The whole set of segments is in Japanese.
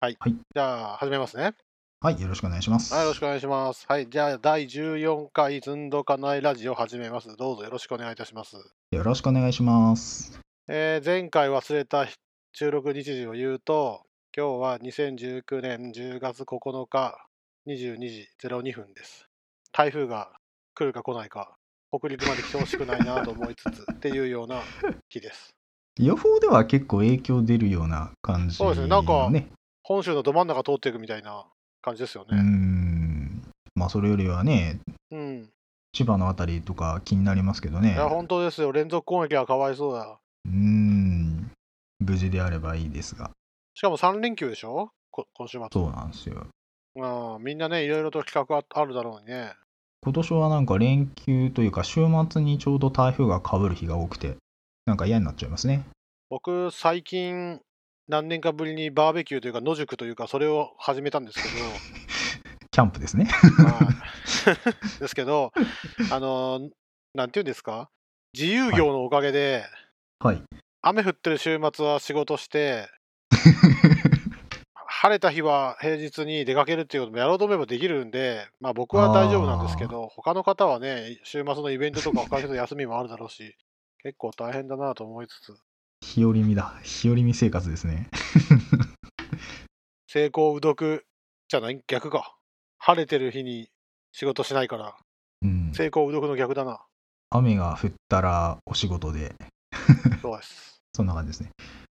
はい。はいじゃあ、始めますね。はい、よろしくお願いします。はい、よろしくお願いします。はい。じゃあ、第14回ずんどかないラジオ始めます。どうぞよろしくお願いいたします。よろしくお願いします。えー前回忘れた収録日時を言うと、今日は2019年10月9日22時02分です。台風が来るか来ないか、北陸まで来てほしくないなと思いつつ っていうような日です。予報では結構影響出るような感じそうですねなんか。本州のど真ん中通っていくみたいな感じですよね。ん。まあ、それよりはね、うん。千葉のあたりとか気になりますけどね。いや、本当ですよ。連続攻撃はかわいそうだ。うーん。無事であればいいですが。しかも3連休でしょ？こ今週末。そうなんですよ。うん、みんなね、いろいろと企画ああるだろうにね。今年はなんか連休というか、週末にちょうど台風が被る日が多くて、なんか嫌になっちゃいますね。僕、最近、何年かぶりにバーベキューというか野宿というか、それを始めたんですけ キャンプですね。ど、はい。ですけど、あの、なんていうんですか、自由業のおかげで、はい。雨降ってる週末は仕事して、晴れた日は平日に出かけるっていうこともやろうと思えばできるんで、まあ僕は大丈夫なんですけど、他の方はね、週末のイベントとか他の人の休みもあるだろうし、結構大変だなと思いつつ、日和見だ。日和見生活ですね。成功うどくじゃない？逆か。晴れてる日に仕事しないから、うん。成功うどくの逆だな。雨が降ったらお仕事で、そうです。そんな感じですね。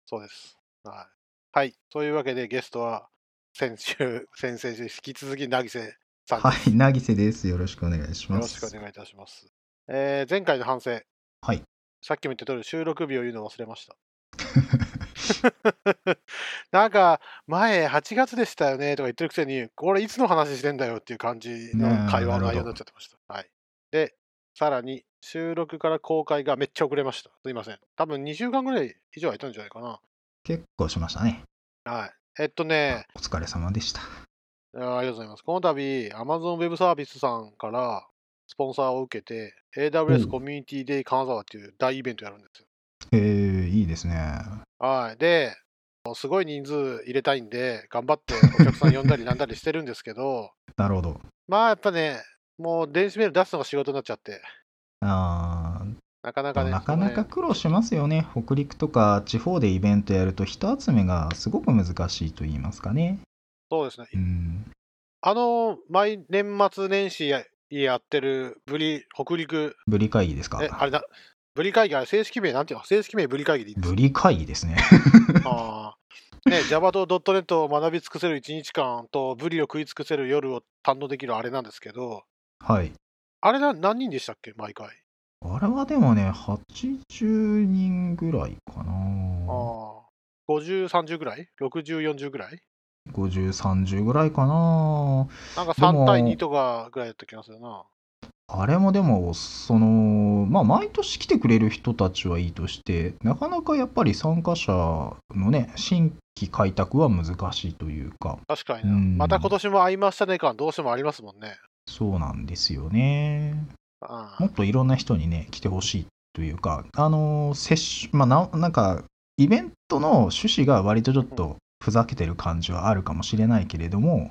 そうです。はい。はい。というわけでゲストは、先週、先々週、引き続き、なぎせさんです。はい、なぎせです。よろしくお願いしよろます。しくお願いいたします。えー前回の反省。はい。さっきも言った通り、収録日を言うの忘れました。なんか、前、8月でしたよねとか言ってるくせに、これいつの話してんだよっていう感じの会話の内容になっちゃってました。はい。で、さらに、収録から公開がめっちゃ遅れました。すいません。多分2週間ぐらい以上空いたんじゃないかな。結構しましたね。はい。えっとね、お疲れ様でした。ありがとうございます。この度、Amazon Web サービスさんからスポンサーを受けて、AWS コミュニティデイ金沢っていう大イベントやるんですよ。えー、いいですね。はい。で、すごい人数入れたいんで、頑張ってお客さん呼んだりなんだりしてるんですけど、なるほど。まあやっぱね、もう電子メール出すのが仕事になっちゃって、あなかなかね、ーなかなかそ苦労しますよね。北陸とか地方でイベントやると人集めがすごく難しいと言いますかね。うですね。うん。あの、毎年末年始ややってるブリ、北陸、ブリ会議ですか？え、あれだ、ブリ会議、あれ正式名なんていうの？正式名ブリ会議でいいんですブリ会議ですね。あーね、Java と .NET を学び尽くせる1日間と、ブリを食い尽くせる夜を堪能できるあれなんですけど、はい。あれな何人でしたっけ、毎回。あれはでもね、80人ぐらいかな。ああ。50、30ぐらい ?60、40ぐらい？50、30ぐらいかな。なんかでも3対2とかぐらいだった気がするな。あれもでも、その、まあ、毎年来てくれる人たちはいいとして、なかなかやっぱり参加者のね、新規開拓は難しいというか、確かにな。うんまた今年も会いましたね感どうしてもありますもんね。そうなんですよね。あもっといろんな人にね、来てほしいというか、あの、接種、まあな、なんか、イベントの趣旨が割とちょっとふざけてる感じはあるかもしれないけれども、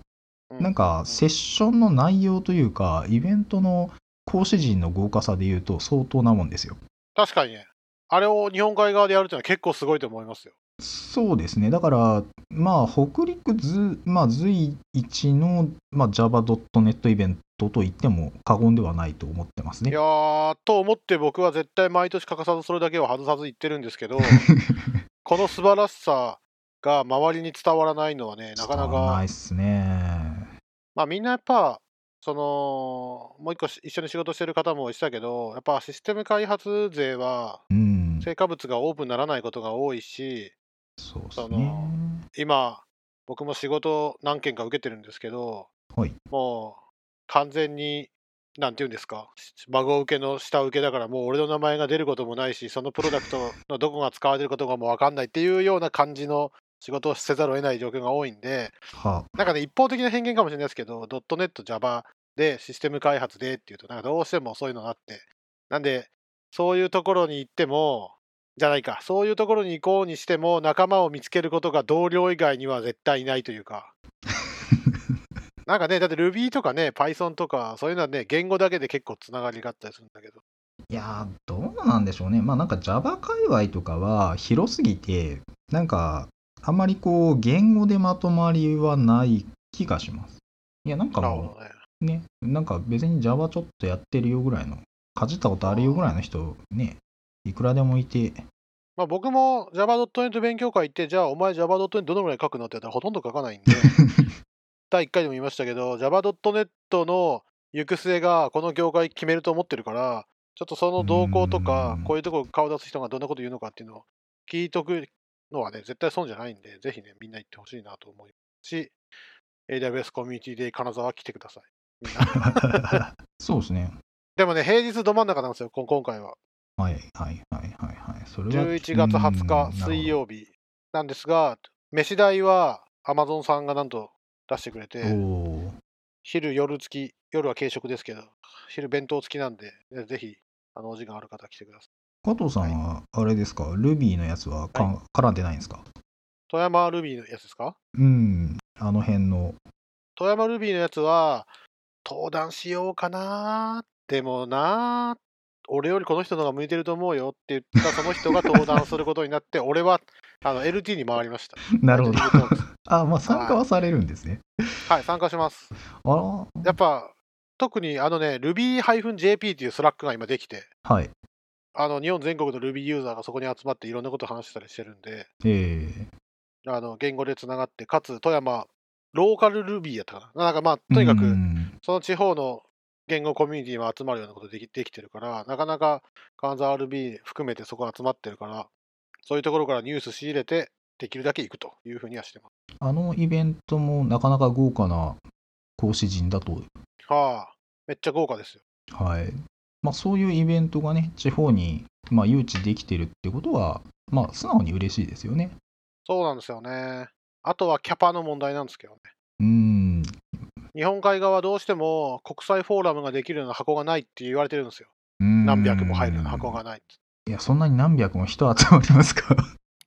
うなんか、セッションの内容というか、イベントの講師陣の豪華さで言うと相当なもんですよ。確かにね。あれを日本海側でやるっていうのは結構すごいと思いますよ。そうですね。だから、まあ、北陸ず、まあ、随一の、まあ、Java.net イベントと言っても過言ではないと思ってますねいや。ー、と思って僕は絶対毎年欠かさずそれだけは外さず言ってるんですけど、この素晴らしさが周りに伝わらないのはね、なかなかないっ、すね。まあみんなやっぱ、その、もう一個し一緒に仕事してる方も言ってたけど、やっぱシステム開発勢はうん。成果物がオープンにならないことが多いし、そそねの。今、僕も仕事何件か受けてるんですけど、はい。もう完全に、なんていうんですか、孫受けの下請けだから、もう俺の名前が出ることもないし、そのプロダクトのどこが使われてることかも分かんないっていうような感じの仕事をせざるを得ない状況が多いんで、はなんかね、一方的な偏見かもしれないですけど、.NET、Java でシステム開発でっていうと、なんかどうしてもそういうのがあって、なんで、そういうところに行っても、じゃないか、そういうところに行こうにしても、仲間を見つけることが同僚以外には絶対いないというか。なんかね、だって Ruby とかね、Python とか、そういうのはね、言語だけで結構つながりがあったりするんだけど。いやー、どうなんでしょうね。まあなんか Java 界隈とかは広すぎて、なんかあんまりこう言語でまとまりはない気がします。いや、なんかも。うね、なんか別に Java ちょっとやってるよぐらいの、かじったことあるよぐらいの人ね、いくらでもいて、まあ、僕も Java.net 勉強会行って、じゃあお前 Java.net どのぐらい書くのって言ったらほとんど書かないんで、第1回でも言いましたけど、Java.net の行く末がこの業界決めると思ってるから、ちょっとその動向とかうん、こういうところ顔出す人がどんなこと言うのかっていうのを聞いとくのはね、絶対損じゃないんで、ぜひね、みんな行ってほしいなと思いますし、AWS コミュニティで金沢来てください。みんな そうですね。でもね、平日ど真ん中なんですよ、こ今回は。はいはいはいはいはい。それは11月20日水。曜日なんですが、飯代は Amazon さんがなんと出してくれて、昼、夜付き、夜は軽食ですけど、昼弁当付きなんで、ぜぜひ、あの、お時間ある方来てください。加藤さんは、あれですか、Ruby のやつはか、は絡んでないんですか？富山ルビーのやつですか？うん、あの辺の。富山ルビーのやつは、登壇しようかなでもな俺よりこの人の方が向いてると思うよって言ったその人が登壇することになって、俺はあの LT に回りました。なるほど。あ、まあ参加はされるんですね。はい、参加します。あら、やっぱ、特にあのね、Ruby-JP っていう Slack が今できて、はい。あの日本全国の Ruby ユーザーがそこに集まっていろんなことを話したりしてるんで、ええあの言語でつながって、かつ富山、ローカル Ruby やったかな。なんかまあ、とにかうく、んその地方の言語コミュニティも集まるようなことできできてるから、なかなか金沢 RB 含めてそこ集まってるから、そういうところからニュース仕入れて、できるだけ行くというふうにはしてます。あのイベントもなかなか豪華な講師陣だと、はあ、めっちゃ豪華ですよ。はい。まあそういうイベントがね、地方に、まあ、誘致できてるってことは、まあ素直に嬉しいですよね。そうなんですよね。あとはキャパの問題なんですけどね。うん。日本海側はどうしても国際フォーラムができるような箱がないって言われてるんですよ。何百も入るような箱がないって。いや、そんなに何百も人集まりますか？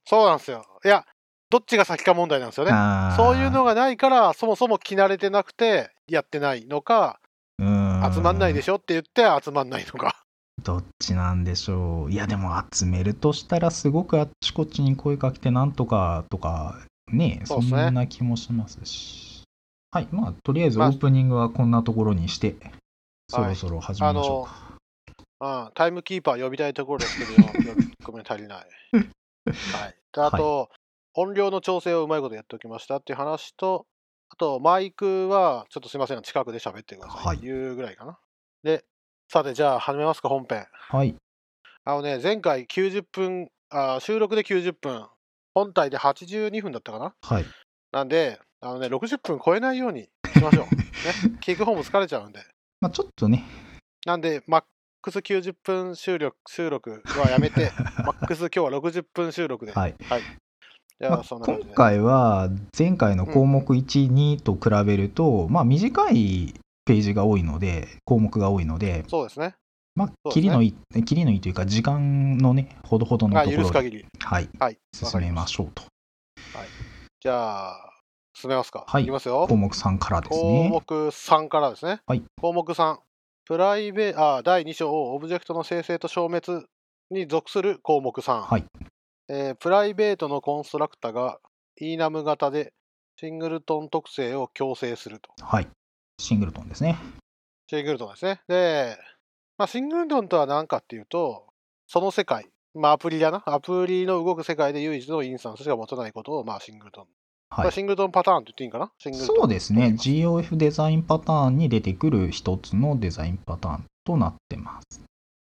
そうなんですよ。いや、どっちが先か問題なんですよね。そういうのがないから、そもそも着慣れてなくてやってないのか、うん集まんないでしょって言って集まんないのか。どっちなんでしょう。いや、でも集めるとしたら、すごくあっちこっちに声かけてなんとかとか、ね、そんな気もしますし。はい、まあ、とりあえずオまあープニングはこんなところにして、そろそろ始めましょうか。うん、タイムキーパー呼びたいところですけど、ごめん、足りない。はい。であと、音量の調整をうまいことやっておきましたっていう話と、あと、マイクは、ちょっとすいませんが、近くで喋ってください。はいいうぐらいかな。で、さて、じゃあ始めますか、本編。はい。あのね、前回90分、あー収録で90分、本体で82分だったかな？はい。なんで、あのね、60分超えないようにしましょう。ね、聞く方も疲れちゃうんで。まあ、ちょっとね、なんで、マックス90分収録収録はやめて、マックス今日は60分収録で。はい。まあ。今回は前回の項目1、2と比べると、まあ短いページが多いので、項目が多いので、そうですね。まあ、切りのいい、切りのいいというか、時間のね、ほどほどのあところで、許す限り。はい、はい。進めましょうと。じゃあ、進めますか。はいいきますよ項。目3からです項ね。目3からですね。はい項目3。プライベあ第2章、オブジェクトの生成と消滅に属する項目3。はいえープライベートのコンストラクタが enum 型でシングルトン特性を強制すると。はい。シングルトンですね。シングルトンですね。で、まあ、シングルトンとは何かっていうと、その世界、まあ、アプリだな。アプリの動く世界で唯一のインスタンスしか持たないことを、まあ、シングルトン。はい。シングルトンパターンって言っていいんかな？シングルトンそうですね。GOF デザインパターンに出てくる一つのデザインパターンとなって。ます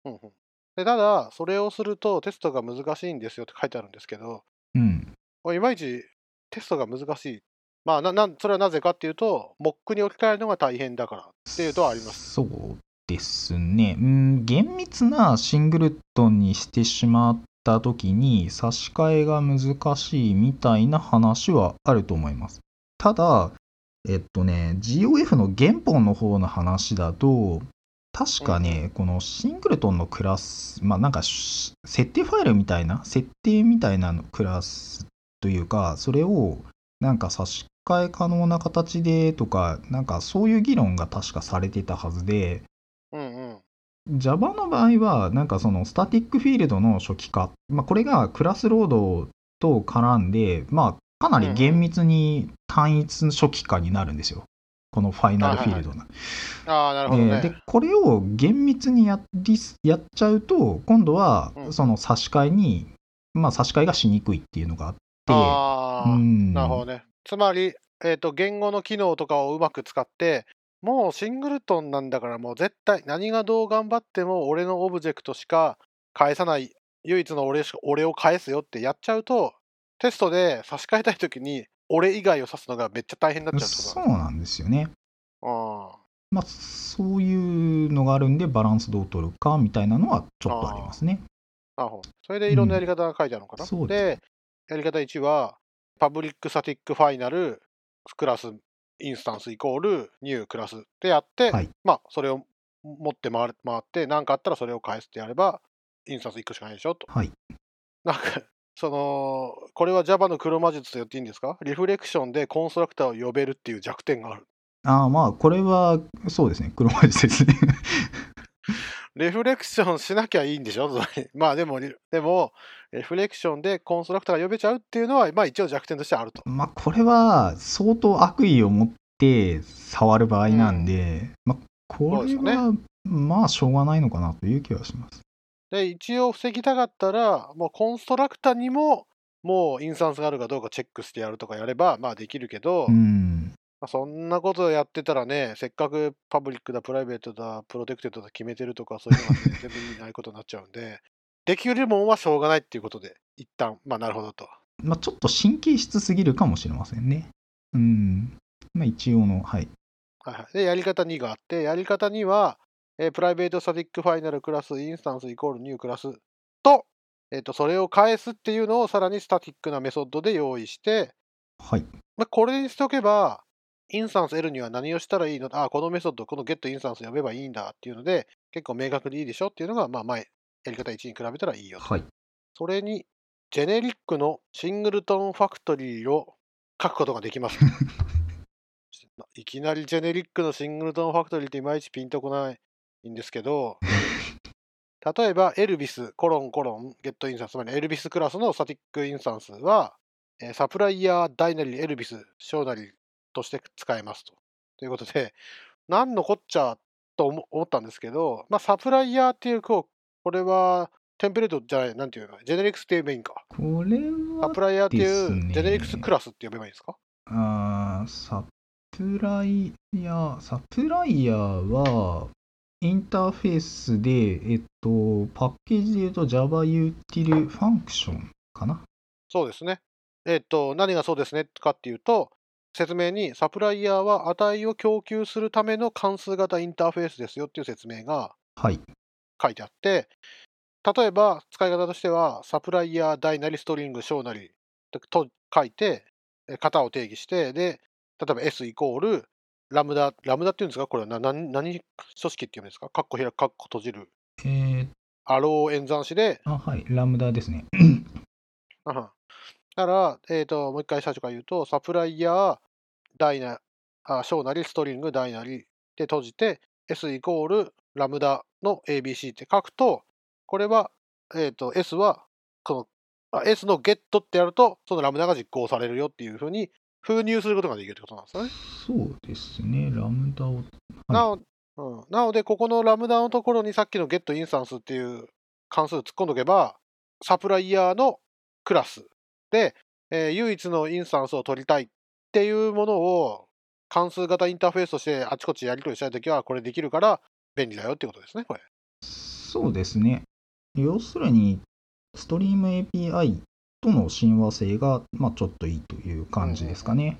うんうんでただ、それをするとテストが難しいんですよって書いてあるんですけど、うん。いまいちテストが難しい。まあ、ななんそれはなぜかっていうと、モックに置き換えるのが大変だからっていうとはあります。そうですね。うん、厳密なシングルトンにしてしまった時に差し替えが難しいみたいな話はあると思います。ただ、えっとね、GOF の原本の方の話だと、確かね、このシングルトンのクラス、まあなんかし設定ファイルみたいな、設定みたいなのクラスというか、それをなんか差し替え可能な形でとか、なんかそういう議論が確かされてたはずで、うんうん。Java の場合は、なんかそのスタティックフィールドの初期化、まあ、これがクラスロードと絡んで、まあ、かなり厳密に単一初期化になるんですよ。このファイナルフィールドの。ああ、なるほどね。えーでこれを厳密にやりすやっちゃうと今度はうんその差し替えに、まあ、差し替えがしにくいっていうのがあってああ、うんなるほどね。つまり、えっ、と、言語の機能とかをうまく使って、もうシングルトンなんだから、もう絶対何がどう頑張っても俺のオブジェクトしか返さない、唯一の俺しか俺を返すよってやっちゃうと、テストで差し替えたいときに、俺以外を指すのがめっちゃ大変になっちゃうってことそうなんですよね。あまあ、そういうのがあるんでバランスどう取るかみたいなのはちょっとありますね。あ、なるほど。それでいろんなやり方が書いてあるのかな。そうでやり方1は、 public static final class instance equal new class ってやって、はいまあ、それを持って回る回って、何かあったらそれを返すってやれば、インスタンス1個しかないでしょと。はい。なんか、その、これは Java の黒魔術と言っていいんですか？リフレクションでコンストラクターを呼べるっていう弱点がある。ああまあこれはそうですね黒魔術ですね。リフレクションしなきゃいいんでしょ？つ まあでも、リでも、リフレクションでコンストラクターが呼べちゃうっていうのは、まあ一応弱点としてあると。まあこれは相当悪意を持って触る場合なんで、まあこれそうですよねはまあしょうがないのかなという気はします。で、一応防ぎたかったら、もうコンストラクターにも、もうインスタンスがあるかどうかチェックしてやるとかやれば、まあできるけど、うん。まあそんなことやってたらね、せっかく public だ、 private だ、 protected だ決めてるとか、そういうのが、ね、全部意味ないことになっちゃうんで、できるもんはしょうがないっていうことで、一旦、まあなるほどと。まあちょっと神経質すぎるかもしれませんね。うん。まあ一応の、はい。はいはい、で、やり方2があって、やり方2は、えー private static final class instance equal new class と、えっ、と、それを返すっていうのをさらに static なメソッドで用意して、はい。まあ、これにしておけば、インスタンス L には何をしたらいいの？あ、このメソッド、この get インスタンス呼べばいいんだっていうので、結構明確でいいでしょっていうのが、まあ前、やり方1に比べたらいいよと。はい。それに、ジェネリックのシングルトンファクトリーを書くことができます。いきなりジェネリックのシングルトンファクトリーっていまいちピンとこないんですけど、例えば、エルビス、コロン、コロン、ゲットインスタンス、つまりエルビスクラスのスタティックインスタンスは、えーサプライヤー、ダイナリー、エルビス、ショーナリーとして使えますと。ということで、何のこっちゃと思思ったんですけど、まあ、サプライヤーっていう、こうこれは、テンプレートじゃない、なんていうの、ジェネリクスっていうメインか。これはサプライヤーっていう、ジェネリクスクラスって呼べばいいんですか？あーサプライヤー、サプライヤーは、インターフェースで、えっと、パッケージで言うと Java Util Function かな？そうですね。えっと、何がそうですねかっていうと、説明にサプライヤーは値を供給するための関数型インターフェースですよっていう説明がはい。書いてあって、例えば使い方としては、サプライヤー大なりストリング小なりと書いて、え型を定義して、で、例えば S イコールラムダ、ラムダっていうんですか？これはな何何組織っていうんですか？カッコ開く、カッコ閉じる。えー、アロー演算子で、あ、はい。ラムダですね。あはんだから、えー、ともう一回最初から言うと、サプライヤー、大な、あ小なり、ストリング、大なりで閉じて、S イコールラムダの ABC って書くと、これは、えー、と S はこのあ S のゲットってやると、そのラムダが実行されるよっていうふうに封入することができるってことなんですよね。そうですね。ラムダを。なおうん、なので、ここのラムダのところにさっきのゲットインスタンスっていう関数突っ込んどけば、サプライヤーのクラスで、えー唯一のインスタンスを取りたいっていうものを関数型インターフェースとしてあちこちやり取りしたいときはこれできるから便利だよっていうことですね、これ。そうですね。要するに、ストリーム API との親和性が、まあ、ちょっといいという感じですかね。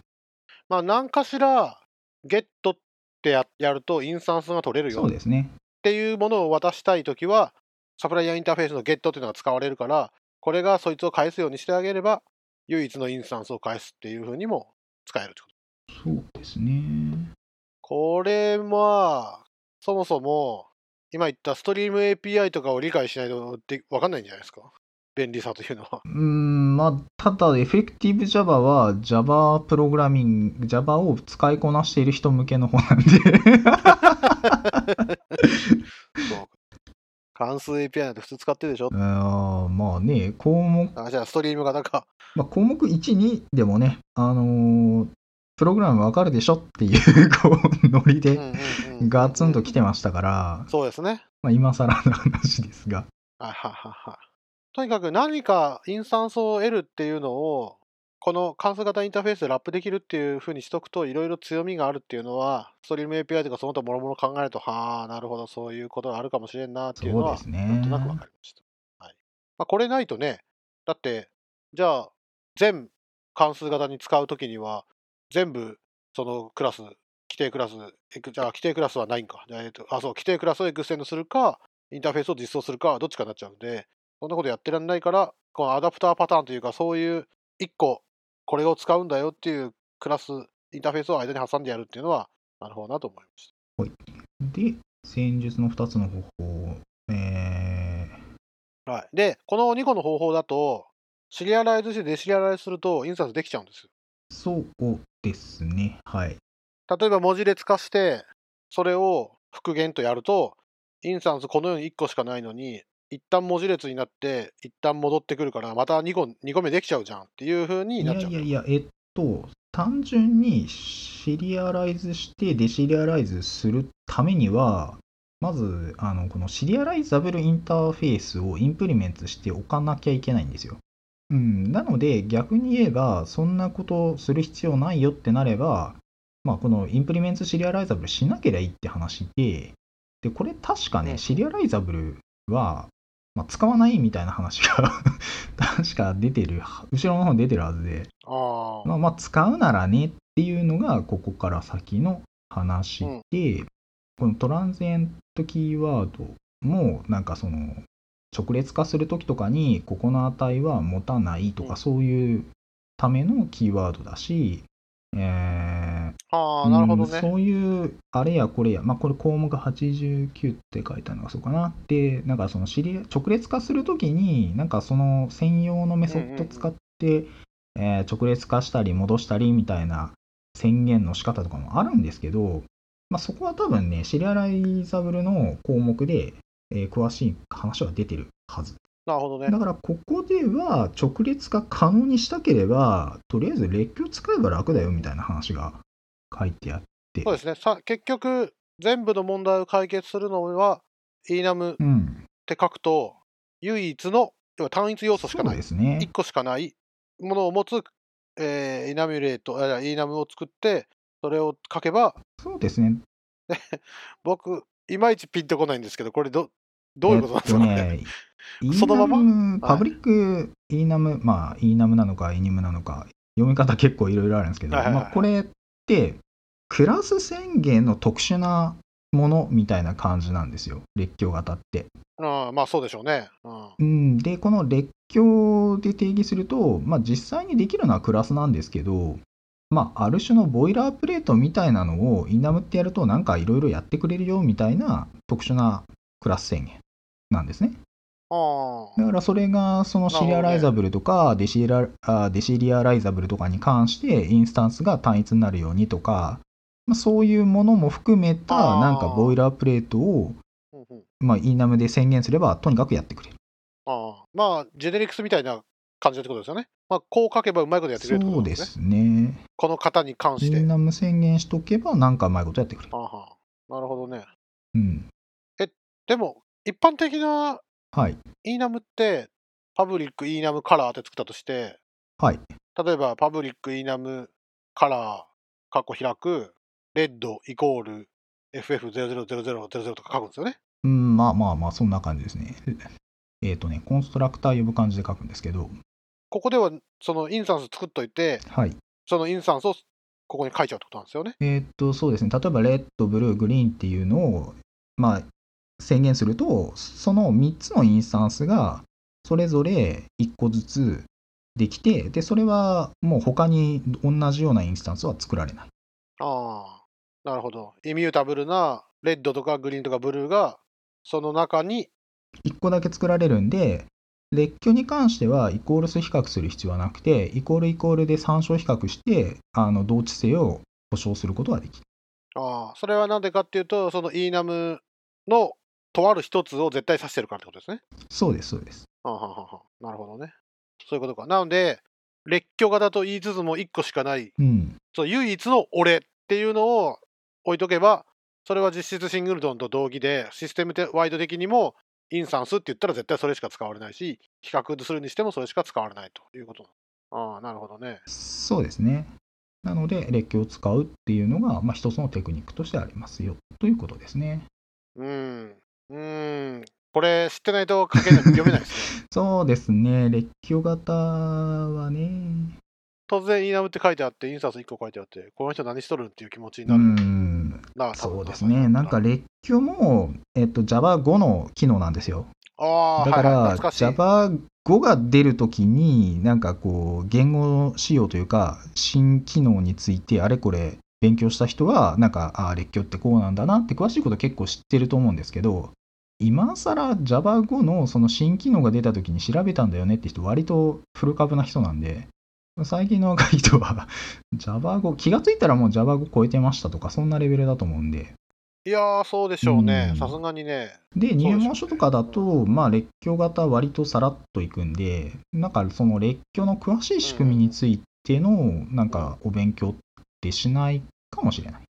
まあ、何かしらゲットってややるとインスタンスが取れるよっそうですね。ていうものを渡したいときは、サプライヤーインターフェースのゲットっていうのが使われるから、これがそいつを返すようにしてあげれば、唯一のインスタンスを返すっていうふうにも使えるってこと。そうですね。これは、そもそも今言ったストリーム API とかを理解しないとで分かんないんじゃないですか。便利さというのは。うーん、まあ、ただ、エフェクティブ Java は Java プログラミング、Java を使いこなしている人向けの方なんで。そう関数 API なんて普通使ってるでしょ？あーまあね、項目、あじゃあストリーム型か。まあ、項目1、2でもね、あのープログラムわかるでしょっていう、こう、ノリで、ガツンと来てましたから、そうですね。まあ、今更の話ですが。はいはいはいはい。とにかく何かインスタンスを得るっていうのを、この関数型インターフェースでラップできるっていうふうにしとくと、いろいろ強みがあるっていうのは、ストリーム API とかその他もろもろ考えると、はあ、なるほど、そういうことがあるかもしれんなっていうのは、なんとなくわかりました。はいまあ、これないとね、だって、じゃあ、全関数型に使うときには、全部そのクラス、基底クラス、じゃあ基底クラスはないんか。じゃあえっとあ、そう、基底クラスを extend するか、インターフェースを実装するか、どっちかになっちゃうんで、そんなことやってらんないから、このアダプターパターンというか、そういう1個、これを使うんだよっていうクラス、インターフェースを間に挟んでやるっていうのは、なるほどなと思いました。で、戦術の2つの方法。えはい、で、この2個の方法だと、シリアライズしてデシリアライズすると、インスタンスできちゃうんですよ。ー、そうですね。はい。例えば文字列化して、それを復元とやると、インスタンスこのように1個しかないのに、一旦文字列になって、一旦戻ってくるから、また2個 ,2 個目できちゃうじゃんっていう風にいなっちゃう。やいやいや、えっと、単純にシリアライズしてデシリアライズするためには、まず、あの、このシリアライザブルインターフェースをインプリメントしておかなきゃいけないんですよ。うん、なので、逆に言えば、そんなことする必要ないよってなれば、まあ、このインプリメントシリアライザブルしなければいいって話で、で、これ確かね、うんシリアライザブルは、まあ、使わないみたいな話が 確か出てる、後ろの方に出てるはずで、ああまあ、まあ使うならねっていうのがここから先の話で、このトランジエントキーワードもなんかその直列化するときとかにここの値は持たないとうん。かそういうためのキーワードだし、えーああ、なるほどね。うんそういうあれやこれや、まあ、これ項目89って書いてあるのがそうかな。で、なんかそのシリ直列化するときに、なんかその専用のメソッド使って、えー直列化したり戻したりみたいな宣言の仕方とかもあるんですけど、まあ、そこは多分ね、シリアライザブルの項目で、えー詳しい話は出てるはず。なるほどねだ。からここでは直列化可能にしたければ、とりあえず列挙使えば楽だよみたいな話が書いてあって。そうですね。さ結局、全部の問題を解決するのは、enum っうん。て書くと、唯一の、要は単一要素しかないで。すね1。個しかないものを持つ、えー、イナミュレート、あイナムを作って、それを書けば、そうですね。僕、いまいちピンとこないんですけど、これど、どういうことなんですかね。えっとね、そのまま？パブリック enum、まあ enum なのか enum なのか、読み方結構いろいろあるんですけど、はいはいはいまあこれって、クラス宣言の特殊なものみたいな感じなんですよ、列挙型って。あまあそうでしょうね。うんうん、で、この列挙で定義すると、まあ、実際にできるのはクラスなんですけど、まあ、ある種のボイラープレートみたいなのをインナムってやると、なんかいろいろやってくれるよみたいな特殊なクラス宣言なんですね。あだからそれがそのシリアライザブルとかデシリアあデシリアライザブルとかに関してインスタンスが単一になるようにとか、まあ、そういうものも含めたあーなんかボイラープレートを、まあ、インナムで宣言すればとにかくやってくれる。あまあ、ジェネリクスみたいな感じってことですよね。まあ、こう書けばうまいことやってくれるってそうでことですね。すね。この型に関して。インナム宣言しとけばなんかうまいことやってくれる。あはなるほどね。うん。でも、一般的なはい。イーナムって、パブリックイーナムカラーって作ったとして、はい。例えばパブリックイーナムカラー、カッコ開く、レッドイコール FF000000 とか書くんですよね。うん、まあまあまあ、そんな感じですね。えっ、とね、コンストラクター呼ぶ感じで書くんですけど、ここではそのインスタンス作っといて、はい。そのインスタンスをここに書いちゃうってことなんですよね。えーっと、そうですね。例えば、レッド、ブルー、グリーンっていうのを、まあ、宣言すると、その3つのインスタンスが、それぞれ1個ずつできて、で、それはもう他に同じようなインスタンスは作られない。ああ、なるほど。イミュータブルなレッドとかグリーンとかブルーがその中に、1個だけ作られるんで、列挙に関してはイコール数比較する必要はなくて、イコールイコールで参照比較して、あの同値性を保証することができる。ああ、それはなんでかっていうと、その enum のとある一つを絶対指してるからってことですね。そうです、そうです。はあはあはあはあなるほどね。そういうことか。なので、列挙型と言いつつも1個しかない、うん。そう唯一の俺っていうのを置いとけば、それは実質シングルトンと同義で、システムワイド的にも、インスタンスって言ったら絶対それしか使われないし、比較するにしてもそれしか使われないということ。ああ、なるほどね。そうですね。なので、列挙を使うっていうのが、まあ、一つのテクニックとしてありますよということですね。うーん。うーん。これ知ってないと書けない読めないですね。そうですね。列挙型はね。突然、イーナムって書いてあって、インスタンス1個書いてあって、この人何しとるんっていう気持ちにうなるん。な、多分そうですね。なんか列挙も、えっと、Java5 の機能なんですよ。ああ、だから、はいはい。Java5 が出るときに、なんかこう、言語仕様というか、新機能について、あれこれ勉強した人は、なんか、ああ、列挙ってこうなんだなって、詳しいこと結構知ってると思うんですけど、今更 Java5 のその新機能が出たときに調べたんだよねって人、割と古株な人なんで、最近の若い人は Java5、気がついたらもう Java5 超えてましたとか、そんなレベルだと思うんで、いやー、そうでしょうねう。んさすがにね。で、入門書とかだと、まあ、列挙型割とさらっといくんで、なんかその列挙の詳しい仕組みについての、なんかお勉強ってしないかもしれない。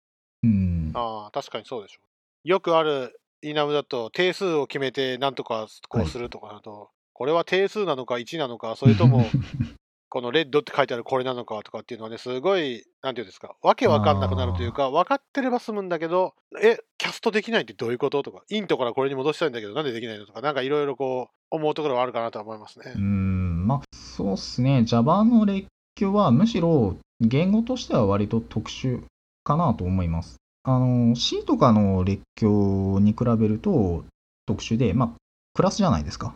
うん。ああ、確かにそうでしょう。よくあるイーナムだと、定数を決めてなんとかこうするとかだと、これは定数なのか1なのか、それとも このレッドって書いてあるこれなのかとかっていうのはね、すごい、なんていうんですか、わけわかんなくなるというか、分かってれば済むんだけど、え、キャストできないってどういうこととか、イントからこれに戻したいんだけど、なんでできないのとか、なんかいろいろこう、思うところはあるかなとは思いますねう。ん、まあ、そうっすね。Java の列挙はむしろ言語としては割と特殊かなと思います。あの、C とかの列挙に比べると特殊で、まあ、クラスじゃないですか。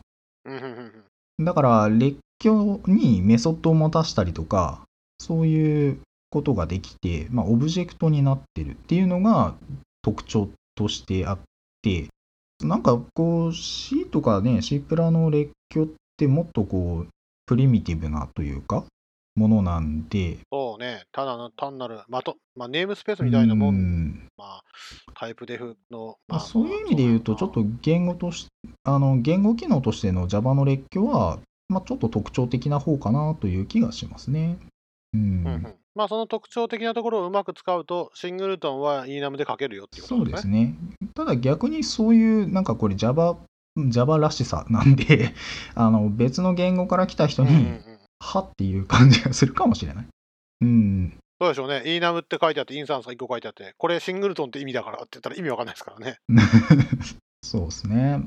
だから、列挙にメソッドを持たしたりとか、そういうことができて、まあ、オブジェクトになってるっていうのが特徴としてあって、なんかこう C とかね、C プラの列挙ってもっとこう、プリミティブなというか、ものなんで、そうね、ただの単なる、まとまあ、ネームスペースみたいなもん、うん。まあ、タイプデフの、まあ、そういう意味で言うと、ちょっと言語としあの言語機能としての Java の列挙は、まあ、ちょっと特徴的な方かなという気がしますね。うん。うんうん。まあ、その特徴的なところをうまく使うと、シングルトンは ENAM で書けるよっていうこそうとでね。ですすね。ただ逆にそういう、なんかこれ Java、Java らしさなんで、あの別の言語から来た人に、はっていう感じがするかもしれない。うん。そうでしょうね。ENAM って書いてあって、インスタンスが1個書いてあって、これシングルトンって意味だからって言ったら意味わかんないですからね。そうですね。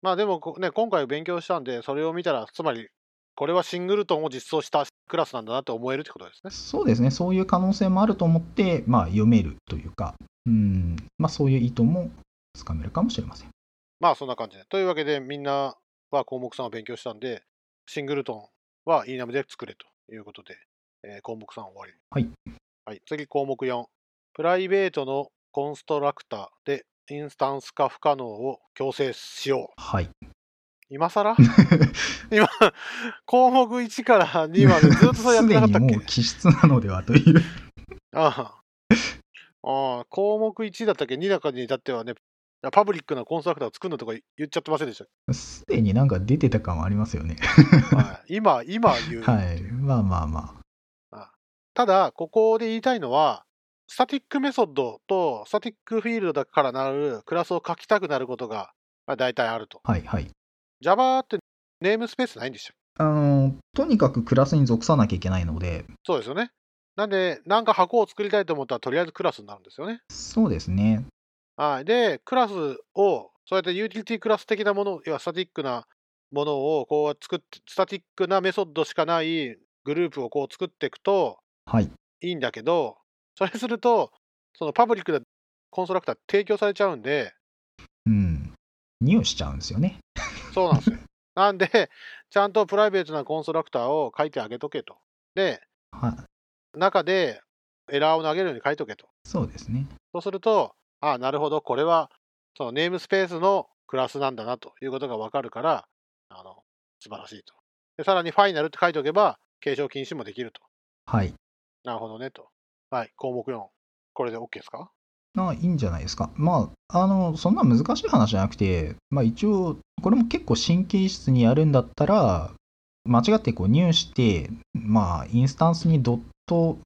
まあでもこね、今回勉強したんで、それを見たら、つまり、これはシングルトンを実装したクラスなんだなって思えるってことですね。そうですね。そういう可能性もあると思って、まあ読めるというか、うん。まあそういう意図もつかめるかもしれません。まあそんな感じで。というわけで、みんなは項目3を勉強したんで、シングルトンは ENAM で作れということで、えー項目3終わり。はい。はい、次項目4。プライベートのコンストラクターでインスタンス化不可能を強制しよう。はい。今更？今、項目1から2までずっとそうやってなかったっけ？もう気質なのではという。ああああ項目1だったっけ ?2 だかに至ってはね、パブリックなコンストラクターを作るのとか言っちゃってませんでした。すでになんか出てた感はありますよね。はい、今、今言う。はい。まあまあまただ、ここで言いたいのは、スタティックメソッドとスタティックフィールドだからなるクラスを書きたくなることが、まあ、大体あると。あ。はいはい。Java ってネームスペースないんですよ。あの、とにかくクラスに属さなきゃいけないので、そうですよね。なんで、なんか箱を作りたいと思ったら、とりあえずクラスになるんですよね。そうですね。はい。で、クラスを、そうやってユーティリティクラス的なもの、要はスタティックなものをこう作って、スタティックなメソッドしかないグループをこう作っていくとはい。いいんだけど、それすると、そのパブリックなコンストラクター提供されちゃうんで、うん。匂いしちゃうんですよね。そうなんですよ。なんで、ちゃんとプライベートなコンストラクターを書いてあげとけと。で、はい。中でエラーを投げるように書いとけと。そうですね。そうすると、ああ、なるほど、これはそのネームスペースのクラスなんだなということがわかるから、あの、素晴らしいと。で、さらにファイナルって書いておけば、継承禁止もできると。はい。なるほどねと。はい、項目4。これで OK ですか？あいいんじゃないですか。まあ、あの、そんな難しい話じゃなくて、まあ一応、これも結構神経質にやるんだったら、間違ってこう入して、まあ、インスタンスにドット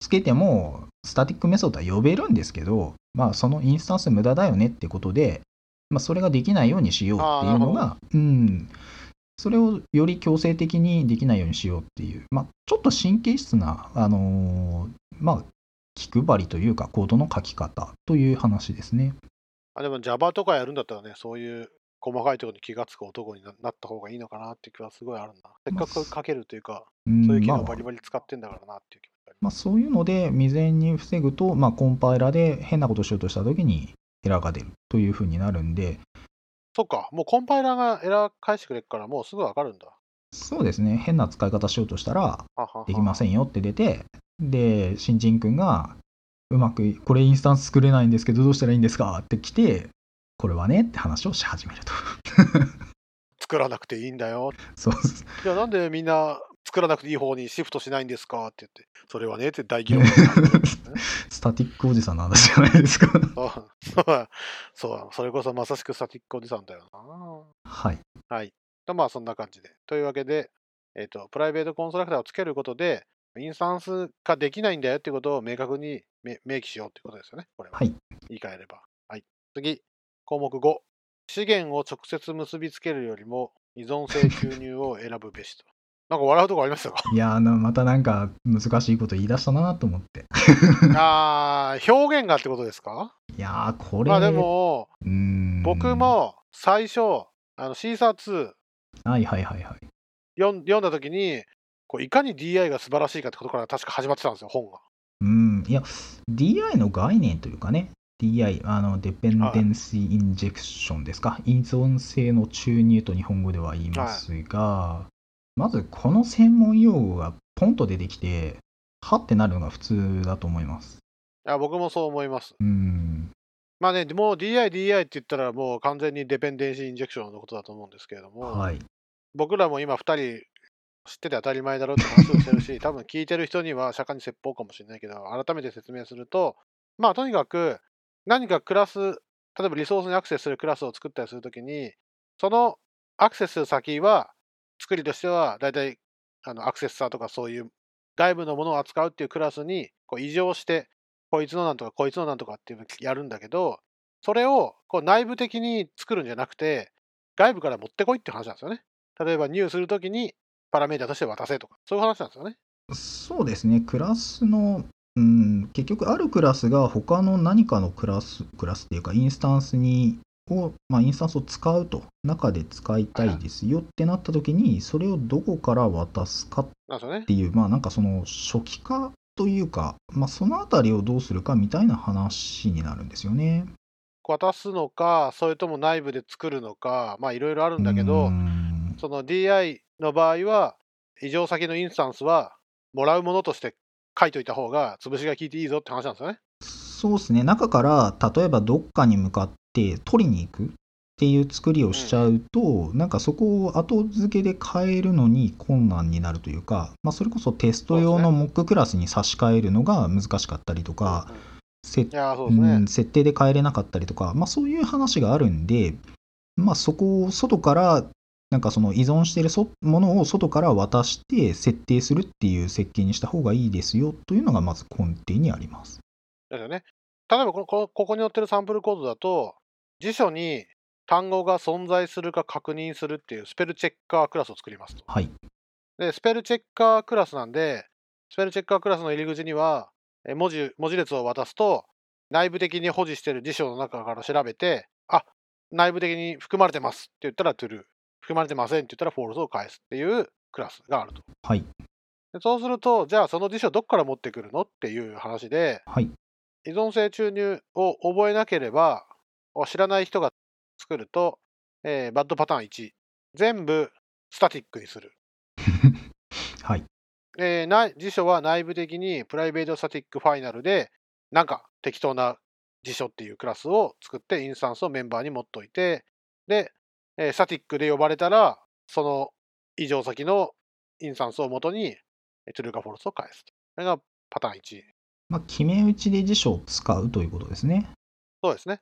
つけても、スタティックメソッドは呼べるんですけど、まあ、そのインスタンス無駄だよねってことで、まあ、それができないようにしようっていうのが、うん、それをより強制的にできないようにしようっていう、まあ、ちょっと神経質な、あのーまあ、気配りというか、コードの書き方という話ですね。あでも Java とかやるんだったらね、そういう細かいところに気がつく男にななった方がいいのかなっていう気はすごいあるんだ。せっかく書けるというか、うんそういう機まあ。能バリバリ使ってんだからなっていう気まあ、そういうので未然に防ぐと、まあ、コンパイラーで変なことをしようとしたときにエラーが出るというふうになるんで、そっか、もうコンパイラーがエラー返してくれるから、もうすぐわかるんだ。そうですね、変な使い方しようとしたら、できませんよって出て、で、新人君が、うまく、これインスタンス作れないんですけど、どうしたらいいんですかって来て、これはねって話をし始めると。作らなくていいんだよ。そう。じゃあなんでみんな作らなくていい方にシフトしないんですか？って言って、それはねって大議論になるんですね スタティックおじさんの話じゃないですか。そうそうそれこそまさしくスタティックおじさんだよはい。な。はい。とまあそんな感じで。というわけで、えっ、と、プライベートコンストラクターをつけることで、インスタンス化できないんだよっていうことを明確に明明記しようっていうことですよね。これは。はい。言い換えれば。はい。次、項目5。資源を直接結びつけるよりも依存性注入を選ぶべしと。なんか笑うとこありましたか？いやまたなんか難しいこと言い出したなと思って。あー表現がってことですか？いやー、これ、まあでも、僕、も最初、あのシーサー2はいはいはいはい。読んだ時に、こういかに DI が素晴らしいかってことから確か始まってたんですよ、本が。うん、いや、DI の概念というかね、DI、あの、デペンデンシーインジェクションですか、依存性の注入と日本語では言いますが、まずこの専門用語がポンと出てきて、はってなるのが普通だと思います。いや僕もそう思います。うん、まあね、もう DI、DI って言ったらもう完全にデペンデンシーインジェクションのことだと思うんですけれども、はい。僕らも今2人知ってて当たり前だろうって話をしてるし、多分聞いてる人には釈迦に説法かもしれないけど、改めて説明すると、まあとにかく何かクラス、例えばリソースにアクセスするクラスを作ったりするときに、そのアクセス先は、作りとしては大体あのアクセッサーとかそういう外部のものを扱うっていうクラスにこう異常して、こいつのなんとかこいつのなんとかっていうのをやるんだけど、それをこう内部的に作るんじゃなくて、外部から持ってこいって話なんですよね。例えば入するときにパラメータとして渡せとか、そういう話なんですよね。そうですね、クラスの、うん、結局あるクラスが他の何かのクラス、クラスっていうかインスタンスに、を、まあ、インスタンスを使うと、中で使いたいですよってなった時に、それをどこから渡すかっ。ていう、まあなんかその初期化というか、まあそのあたりをどうするかみたいな話になるんですよね。渡すのか、それとも内部で作るのか、まあいろいろあるんだけど、うんその DI の場合は、異常先のインスタンスは、もらうものとして書いといた方が、潰しが効いていいぞって話なんですよね。そうですね、中から例えばどっかに向かって取りに行くっていう作りをしちゃうと、なんかそこを後付けで変えるのに困難になるというか、まあ、それこそテスト用のモッククラスに差し替えるのが難しかったりとか、設定で変えれなかったりとか、まあ、そういう話があるんで、まあ、そこを外からなんかその依存しているそものを外から渡して設定するっていう設計にした方がいいですよというのがまず根底にあります。ですよね。例えばこのこの、ここに載ってるサンプルコードだと、辞書に単語が存在するか確認するっていうスペルチェッカークラスを作りますと。はい。で、スペルチェッカークラスなんで、スペルチェッカークラスの入り口には、え文字、文字列を渡すと、内部的に保持している辞書の中から調べて、あ、内部的に含まれてますって言ったら true、含まれてませんって言ったら false を返すっていうクラスがあると。はい。でそうすると、じゃあその辞書どっから持ってくるのっていう話で、はい。依存性注入を覚えなければ、知らない人が作ると、えーバッドパターン1、全部スタティックにする。はい。えー辞書は内部的にプライベートスタティックファイナルで、なんか適当な辞書っていうクラスを作ってインスタンスをメンバーに持っといて、で、えースタティックで呼ばれたら、その異常先のインスタンスを元に、えートゥルーかフォルスを返すと。それがパターン1。まあ、決め打ちで辞書を使うということですね。そうですね。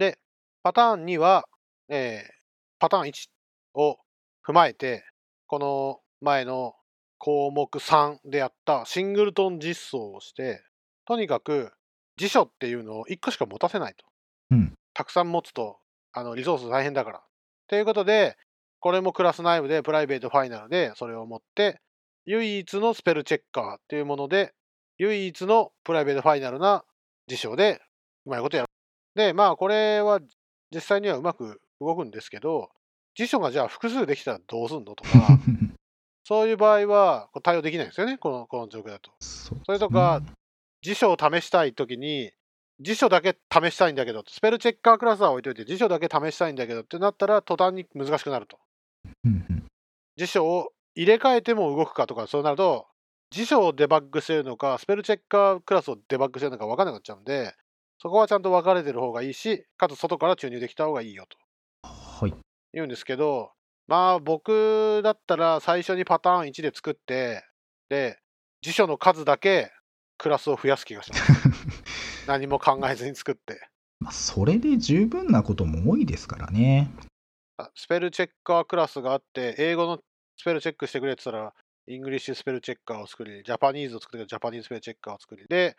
で、パターン2は、えーパターン1を踏まえて、この前の項目3でやったシングルトン実装をして、とにかく辞書っていうのを1個しか持たせないと。うんたくさん持つとあのリソース大変だから。ということで、これもクラス内部でプライベートファイナルでそれを持って、唯一のスペルチェッカーっていうもので、唯一のプライベートファイナルな辞書でうまいことやる。で、まあこれは実際にはうまく動くんですけど、辞書がじゃあ複数できたらどうすんのとか、そういう場合は対応できないんですよね、このこの状況だと。そそれとか、辞書を試したいときに、辞書だけ試したいんだけど、スペルチェッカークラスは置いといて、辞書だけ試したいんだけどってなったら、途端に難しくなると。辞書を入れ替えても動くかとか、そうなると、辞書をデバッグしてるのか、スペルチェッカークラスをデバッグしてるのか分からなくなっちゃうんで、そこはちゃんと分かれてる方がいいし、かつ外から注入できた方がいいよとはい。言うんですけど、まあ僕だったら最初にパターン1で作って、で、辞書の数だけクラスを増やす気がします。何も考えずに作って。まあ、それで十分なことも多いですからね。あ spell checker クラスがあって、英語のスペルチェックしてくれって言ったら、 English spell checker を作り、 Japanese を作って Japanese spell checker を作り、で、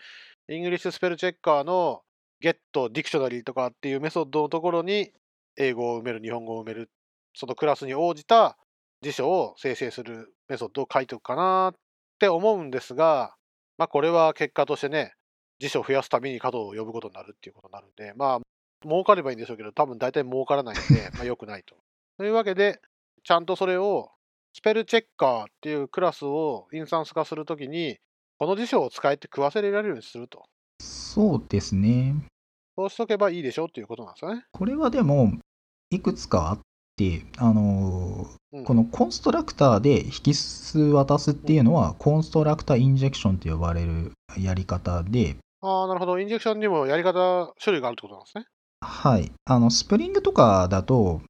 English spell checker の get, dictionary とかっていうメソッドのところに、英語を埋める、日本語を埋める、そのクラスに応じた辞書を生成するメソッドを書いておくかなって思うんですが、まあこれは結果としてね、辞書を増やすために角を呼ぶことになるっていうことになるんで、まあ、儲かればいいんでしょうけど、多分大体儲からないんで、まあ良くないと。というわけで、ちゃんとそれを、スペルチェッカーっていうクラスをインスタンス化するときに、この辞書を使えて食わせられるようにすると。そうですね。そうしとけばいいでしょっていうことなんですよね。これはでも、いくつかあって、あのーうんこのコンストラクターで引数渡すっていうのは、コンストラクターインジェクションと呼ばれるやり方で、ああ、なるほど。インジェクションにもやり方、種類があるってことなんですね。はい。あの、スプリングとかだと、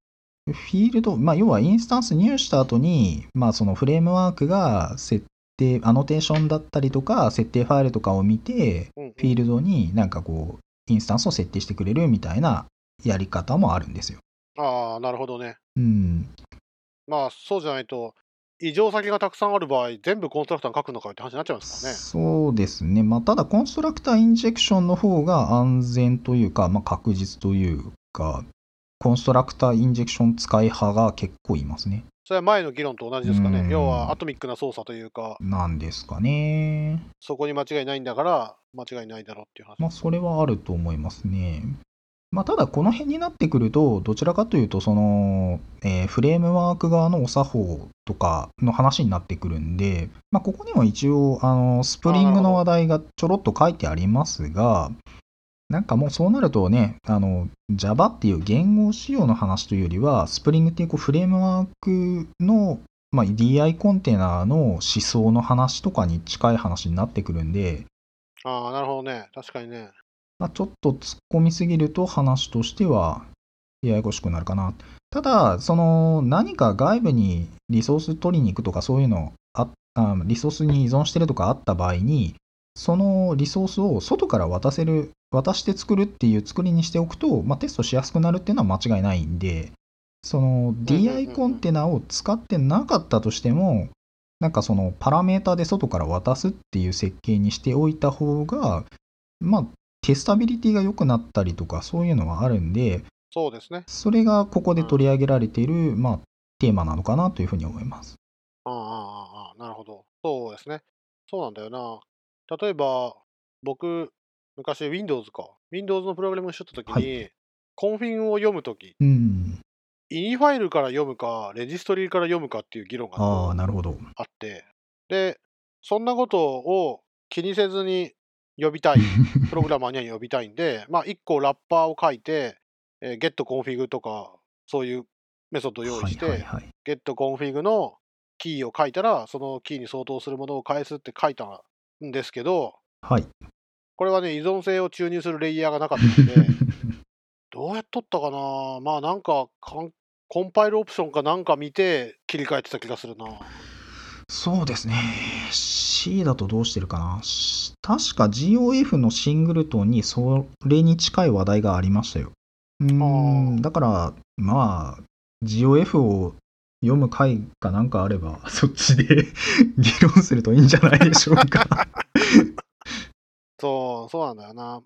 フィールド、まあ、要はインスタンス入した後に、まあ、そのフレームワークが設定、アノテーションだったりとか、設定ファイルとかを見て、うんうんフィールドになんかこう、インスタンスを設定してくれるみたいなやり方もあるんですよ。ああ、なるほどね。うん。まあ、そうじゃないと、異常先がたくさんある場合、全部コンストラクターに書くのかよって話になっちゃいますからね。そうですね。まあ、ただ、コンストラクターインジェクションの方が安全というか、まあ、確実というか、コンストラクターインジェクション使い派が結構いますね。それは前の議論と同じですかね。うん要は、アトミックな操作というか、なんですかね。そこに間違いないんだから、間違いないだろうっていう話。まあ、それはあると思いますね。まあ、ただ、この辺になってくると、どちらかというと、その、えーフレームワーク側のお作法とかの話になってくるんで、まあ、ここにも一応、あの、スプリングの話題がちょろっと書いてありますが、なんかもうそうなるとね、あの、Java っていう言語仕様の話というよりは、スプリングっていうこうフレームワークの、まあ、DI コンテナの思想の話とかに近い話になってくるんで、ああ、なるほどね。確かにね。まあ、ちょっと突っ込みすぎると話としてはややこしくなるかな。ただ、その何か外部にリソース取りに行くとかそういうのああリソースに依存してるとかあった場合に、そのリソースを外から渡せる、渡して作るっていう作りにしておくと、まあ、テストしやすくなるっていうのは間違いないんで、そのうんうんうん DI コンテナを使ってなかったとしても、なんかそのパラメータで外から渡すっていう設計にしておいた方が、まあ、テスタビリティが良くなったりとかそういうのはあるんで、そうですね。それがここで取り上げられている、まあ、テーマなのかなというふうに思います。ああ、ああ、なるほど。そうですね。そうなんだよな。例えば、僕、昔 Windows か。Windows のプログラムをしとったときに、はコンフィグを読むとき、うん。 ini ファイルから読むか、レジストリから読むかっていう議論がああ、なるほど。あって、で、そんなことを気にせずに呼びたい、プログラマーには呼びたいんで、まあ、1個ラッパーを書いて、えー、getConfig とか、そういうメソッドを用意して、はいはいはい。getConfig のキーを書いたら、そのキーに相当するものを返すって書いたんですけど、はい。これはね、依存性を注入するレイヤーがなかったので、どうやっとったかなまあなんかコンパイルオプションかなんか見て切り替えてた気がするな。そうですね。C だとどうしてるかな。し確か GOF のシングルトンにそれに近い話題がありましたよ。うん、ーだから、まあ、GOF を読む回かなんかあれば、そっちで 議論するといいんじゃないでしょうか。そう、そうなんだよな。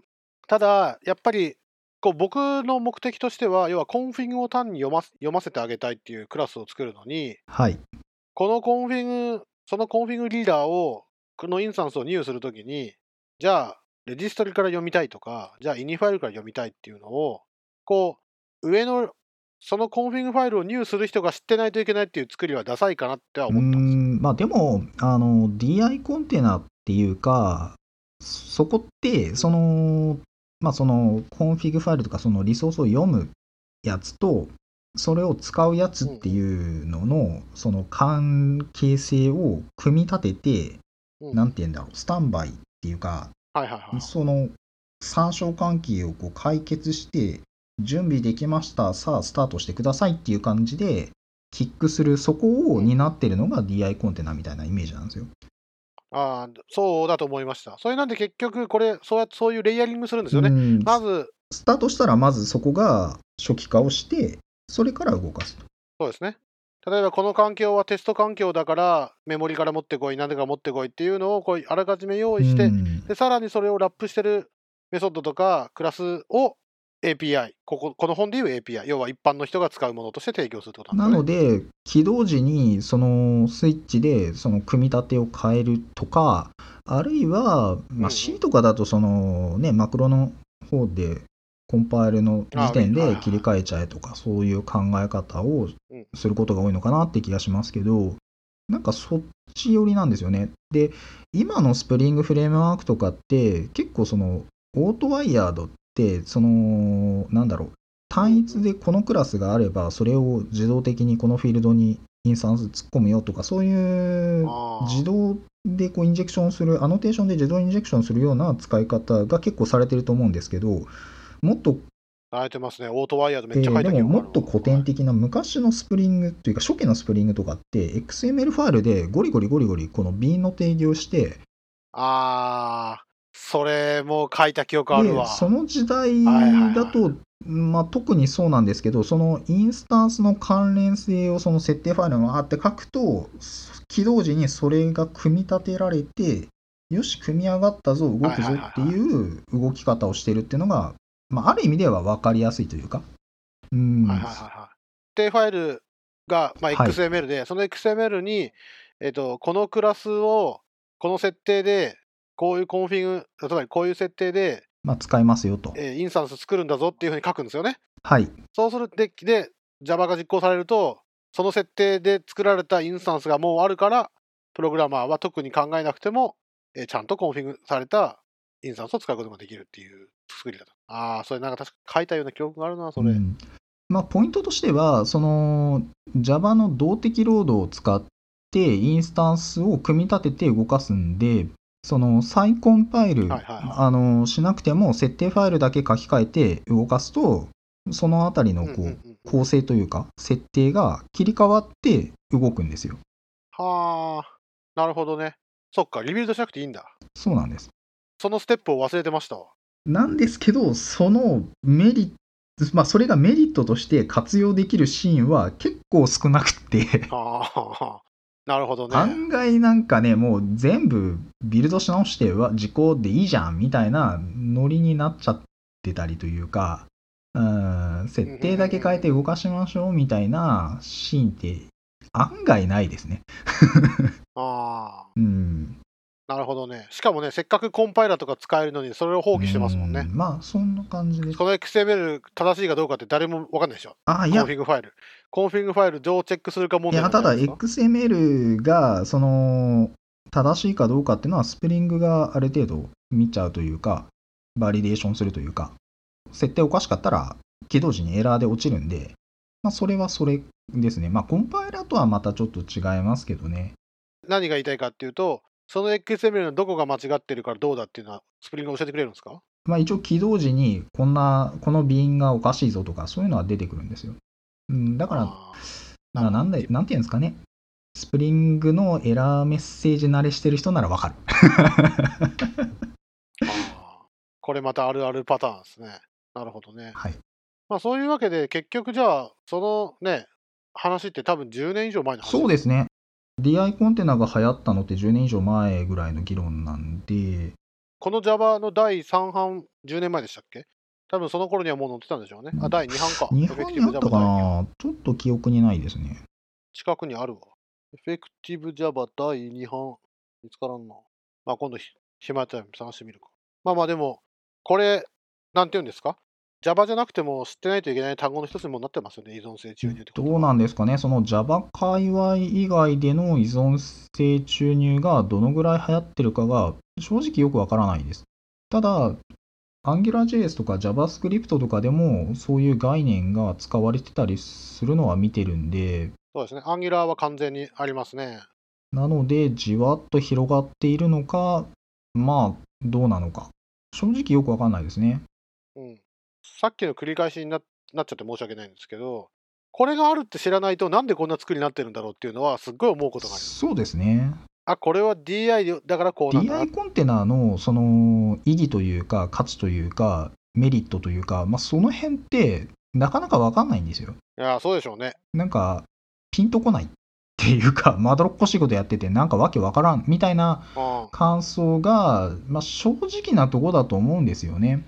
ただ、やっぱり、こう僕の目的としては、要はコンフィグを単に読ま読ませてあげたいっていうクラスを作るのに、はい。このコンフィグ、そのコンフィグリーダーを、このインスタンスを入手するときに、じゃあ、レジストリから読みたいとか、じゃあ、 ini ファイルから読みたいっていうのを、こう、上の、そのコンフィグファイルを入する人が知ってないといけないっていう作りはダサいかなっては思ったんですまあでも、あの、DI コンテナっていうか、そこって、その、まあその、コンフィグファイルとか、そのリソースを読むやつと、それを使うやつっていうのの、その関係性を組み立てて、うんなんて言うんだろう、スタンバイっていうか。その参照関係をこう解決して、準備できました、さあスタートしてくださいっていう感じで、キックする、そこを担ってるのが DI コンテナみたいなイメージなんですよ。ああ、そうだと思いました。それなんで結局、これ、そうやってそういうレイヤリングするんですよね。うんまず、スタートしたら、まずそこが初期化をして、それから動かすと。そうですね。例えばこの環境はテスト環境だからメモリから持ってこい、なんでか持ってこいっていうのをこうあらかじめ用意して、うんでさらにそれをラップしてるメソッドとかクラスを API、こここの本でいう API、要は一般の人が使うものとして提供するってことななんですよね。ので、起動時にそのスイッチでその組み立てを変えるとか、あるいは、まあ、C とかだとその、ね、マクロの方でコンパイルの時点で切り替えちゃえとか、そういう考え方をうんすることが多いのかなって気がしますけど、なんかそっち寄りなんですよね。で、今の Spring Framework とかって、結構そのオートワイヤードって、その、なんだろう、単一でこのクラスがあれば、それを自動的にこのフィールドにインスタンス突っ込むよとか、そういう自動でこうインジェクションする、アノテーションで自動インジェクションするような使い方が結構されてると思うんですけど、もっと、慣れてますね。オートワイヤードめえっちゃ書いた記憶あるーでももっと古典的な昔のスプリングというか初期のスプリングとかって XML ファイルでゴリゴリゴリゴリこの B の定義をしてああ、それも書いた記憶あるわ。でその時代はいはいはい。だと、まあ、特にそうなんですけどそのインスタンスの関連性をその設定ファイルにわーって書くと起動時にそれが組み立てられてよし組み上がったぞ動くぞっていう動き方をしてるっていうのが、まあ、ある意味では分かりやすいというか。うん。はいはいはいはい。設定ファイルが、まあ、はい。XML で、その XML に、えっと、このクラスを、この設定で、こういうコンフィグ、つまりこういう設定で、まあ、使いますよとえーインスタンス作るんだぞっていうふうに書くんですよね。はいそうするで、で、Java が実行されると、その設定で作られたインスタンスがもうあるから、プログラマーは特に考えなくても、えーちゃんとコンフィグされたインスタンスを使うことができるっていう作りだと。ああ、それなんか確か書いたような記憶があるな、それ。うんまあ、ポイントとしては、その Java の動的ロードを使って、インスタンスを組み立てて動かすんで、その再コンパイル、はいはいはいあのしなくても、設定ファイルだけ書き換えて動かすと、そのあたりのこう、うんうんうん構成というか、設定が切り替わって動くんですよ。はあ、なるほどね。そっか、リビルドしなくていいんだ。そうなんです。そのステップを忘れてましたわ。なんですけど、そのメリット、まあ、それがメリットとして活用できるシーンは結構少なくって。はあ、なるほどね。案外なんかね、もう全部ビルドし直しては時効でいいじゃんみたいなノリになっちゃってたりというか、うん、設定だけ変えて動かしましょうみたいなシーンって案外ないですね。ああ、うん。なるほどね。しかもね、せっかくコンパイラーとか使えるのに、それを放棄してますもんねう。まあ、そんな感じです。この XML 正しいかどうかって誰もわかんないでしょ。あ、いやコンフィグファイル。コンフィグファイルどうチェックするか問題いや、ただ XML が、その、正しいかどうかっていうのは、スプリングがある程度見ちゃうというか、バリデーションするというか、設定おかしかったら、起動時にエラーで落ちるんで、まあ、それはそれですね。まあ、コンパイラーとはまたちょっと違いますけどね。何が言いたいかっていうと、その XML のどこが間違ってるからどうだっていうのは、スプリングが教えてくれるんですか？まあ、一応起動時に、こんな、このビンがおかしいぞとか、そういうのは出てくるんですよ。うん、だから、なんだなんていうんですかね。スプリングのエラーメッセージ慣れしてる人ならわかる。これまたあるあるパターンですね。なるほどね。はい。まあそういうわけで、結局じゃあ、そのね、話って多分10年以上前の話そうですね。DI コンテナが流行ったのって10年以上前ぐらいの議論なんで、この Java の第3版、10年前でしたっけ？多分その頃にはもう載ってたんでしょうね。あ、第2版か。日本にあったかなちょっと記憶にないですね。近くにあるわ。Effective Java 第2版。見つからんな。まあ今度、暇やったら探してみるか。まあまあでも、これ、なんて言うんですか ?Java じゃなくても知ってないといけない単語の一つにもなってますよね。依存性注入ってことどうなんですかね、その Java 界隈以外での依存性注入がどのぐらい流行ってるかが正直よくわからないです。ただ、AngularJS とか JavaScript とかでもそういう概念が使われてたりするのは見てるんで、そうですね。Angular は完全にありますね。なので、じわっと広がっているのか、まあ、どうなのか。正直よくわかんないですね。うん。さっきの繰り返しにななっちゃって申し訳ないんですけど、これがあるって知らないと、なんでこんな作りになってるんだろうっていうのは、すっごい思うことがあります。そうですね。あ、これは DI だからこうなんだな DI コンテナのその意義というか価値というかメリットというか、まあ、その辺ってなかなか分かんないんですよ。いや、そうでしょうね。なんかピンとこないっていうか まどろっこしいことやっててなんかわけわからんみたいなうん。感想が、まあ、正直なとこだと思うんですよね。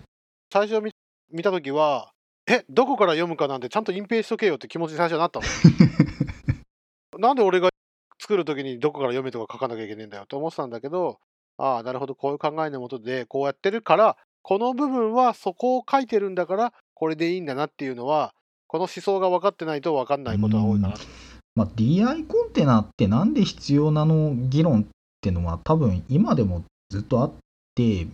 最初見見たときは、え、どこから読むかなんてちゃんと隠蔽しとけよって気持ちに最初になったの。なんで俺が作るときにどこから読めとか書かなきゃいけないんだよと思ってたんだけど、ああ、なるほど、こういう考えのもとでこうやってるから、この部分はそこを書いてるんだから、これでいいんだなっていうのは、この思想が分かってないと分かんないことが多いかなと。まあ、DI コンテナってなんで必要なの議論ってのは多分今でもずっとあって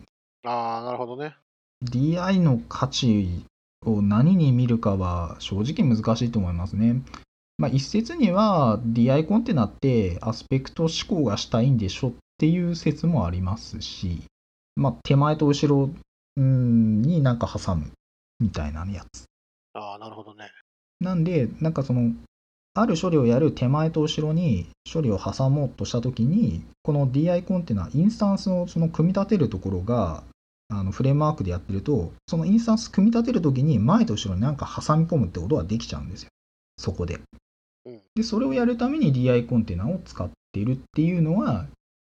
ああ、なるほどね。DI の価値を何に見るかは正直難しいと思いますね。まあ、一説には DI コンテナってアスペクト思考がしたいんでしょっていう説もありますし、まあ、手前と後ろうんになんか挟むみたいなやつ。ああ、なるほどね。なんで、なんかその、ある処理をやる手前と後ろに処理を挟もうとしたときに、この DI コンテナ、インスタンスをその組み立てるところが、あのフレームワークでやってると、そのインスタンス組み立てるときに前と後ろになんか挟み込むってことはできちゃうんですよ。そこでうん。で、それをやるために DI コンテナを使っているっていうのは、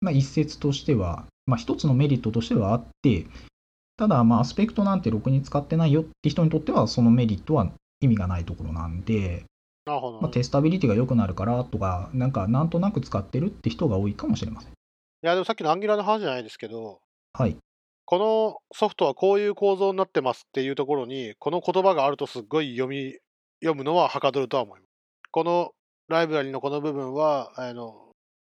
まあ一説としては、まあ一つのメリットとしてはあって、ただ、まあアスペクトなんてろくに使ってないよって人にとっては、そのメリットは意味がないところなんで、なるほど、まあ、ね。テスタビリティが良くなるからとか、なんかなんとなく使ってるって人が多いかもしれません。いや、でもさっきのアンギュラーの話じゃないですけど、はい。このソフトはこういう構造になってますっていうところに、この言葉があるとすっごい読み、読むのははかどるとは思います。このライブラリのこの部分は、あの、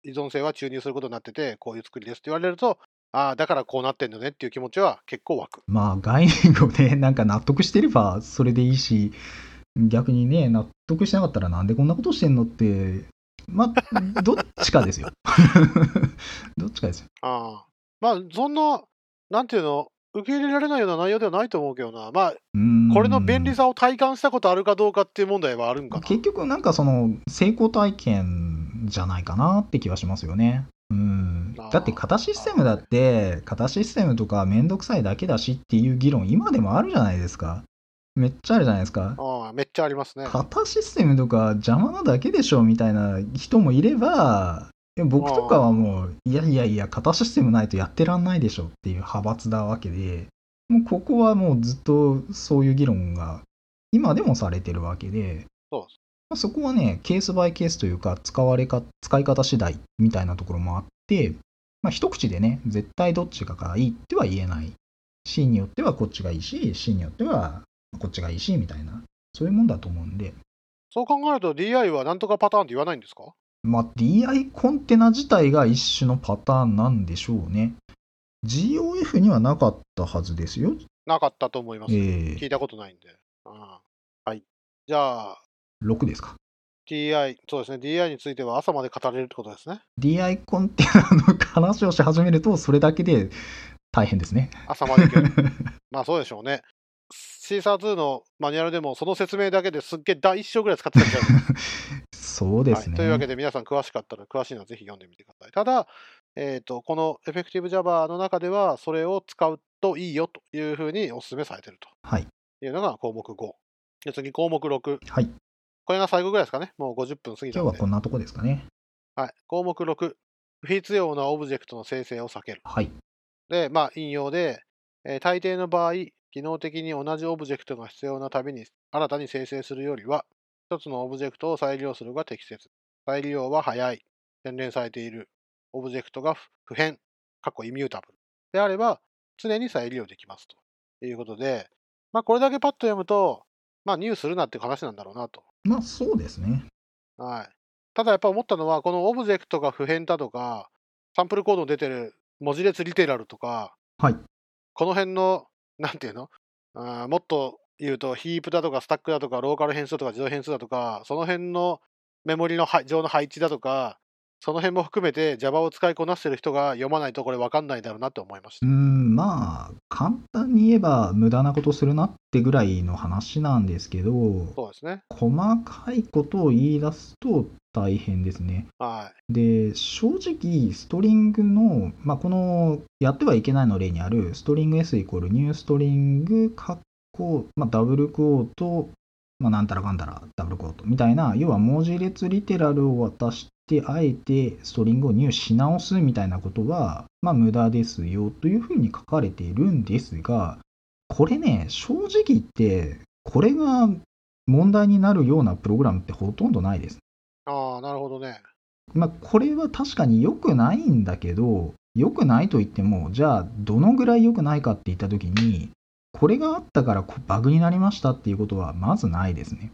依存性は注入することになってて、こういう作りですって言われると、ああ、だからこうなってんのねっていう気持ちは結構湧く。まあ概念をね、なんか納得してればそれでいいし、逆にね、納得してなかったらなんでこんなことしてんのって、まあ、どっちかですよ。どっちかですよ。ああ。まあ、そんな、なんていうの、受け入れられないような内容ではないと思うけどな。まあ、これの便利さを体感したことあるかどうかっていう問題はあるんかな。結局なんかその成功体験じゃないかなって気はしますよね。うんだって型システムだって型システムとかめんどくさいだけだしっていう議論今でもあるじゃないですか。めっちゃあるじゃないですか。ああ、めっちゃありますね。型システムとか邪魔なだけでしょみたいな人もいれば僕とかはもういやいやいや型システムないとやってらんないでしょっていう派閥なわけでもうここはもうずっとそういう議論が今でもされてるわけでそうまあそこはねケースバイケースというか使われか使い方次第みたいなところもあって、まあ、一口でね絶対どっちかがいいっては言えない C によってはこっちがいいし C によってはこっちがいいしみたいなそういうもんだと思うんでそう考えると DI はなんとかパターンって言わないんですか？まあ、DI コンテナ自体が一種のパターンなんでしょうね。GOF にはなかったはずですよ。なかったと思います。え聞いたことないんで。ああはい。じゃあ、ー、6ですか。DI、そうですね、DI については朝まで語れるってことですね。DI コンテナの話をし始めると、それだけで大変ですね。朝までいける。まあそうでしょうね。シーサー2のマニュアルでも、その説明だけですっげえ第1章ぐらい使ってたんじゃないですか。そうですね。はい、というわけで、皆さん詳しかったら、詳しいのはぜひ読んでみてください。ただ、えーと、このエフェクティブ Java の中では、それを使うといいよというふうにお勧めされているというのが項目5。で次、項目6。はい。これが最後ぐらいですかね。もう50分過ぎた今日はこんなとこですかね。はい。項目6。不必要なオブジェクトの生成を避ける。はい。で、まあ、引用で、えー、大抵の場合、機能的に同じオブジェクトが必要なたびに新たに生成するよりは、一つのオブジェクトを再利用するが適切。再利用は早い。洗練されている。オブジェクトが不変。かっこ immutable。であれば、常に再利用できますということで、まあ、これだけパッと読むと、まあ、入するなっていう話なんだろうなと。まあ、そうですね。はい。ただやっぱ思ったのは、このオブジェクトが不変だとか、サンプルコードに出てる文字列リテラルとか、はい。この辺の、なんていうの？あもっと言うと、ヒープだとかスタックだとか、ローカル変数とか自動変数だとか、その辺のメモリの上の配置だとか、その辺も含めて Java を使いこなしてる人が読まないとこれ分かんないだろうなって思いました。うん、まあ、簡単に言えば無駄なことするなってぐらいの話なんですけど、そうですね。細かいことを言い出すと大変ですね。はい。で、正直、ストリングの、まあ、このやってはいけないの例にある、ストリング S イコールニューストリング、カッコ、まあ、ダブルクオート、まあ、なんたらかんたらダブルコートみたいな、要は文字列リテラルを渡して、あえてストリングを入手し直すみたいなことは、まあ、無駄ですよというふうに書かれているんですが、これね、正直言って、これが問題になるようなプログラムってほとんどないです。ああ、なるほどね。まあ、これは確かに良くないんだけど、良くないと言っても、じゃあ、どのぐらい良くないかって言ったときに、これがあったからバグになりましたっていうことはまずないですね。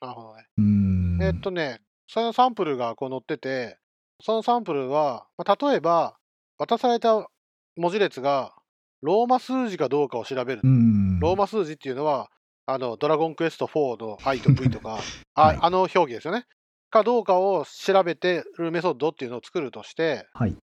なるほどね。うんえっとね、そのサンプルがこう載ってて、そのサンプルは、まあ、例えば、渡された文字列がローマ数字かどうかを調べる。ローマ数字っていうのは、あの、ドラゴンクエスト4の I と V とか、はい、ああの表記ですよね。かどうかを調べてるメソッドっていうのを作るとして、はい、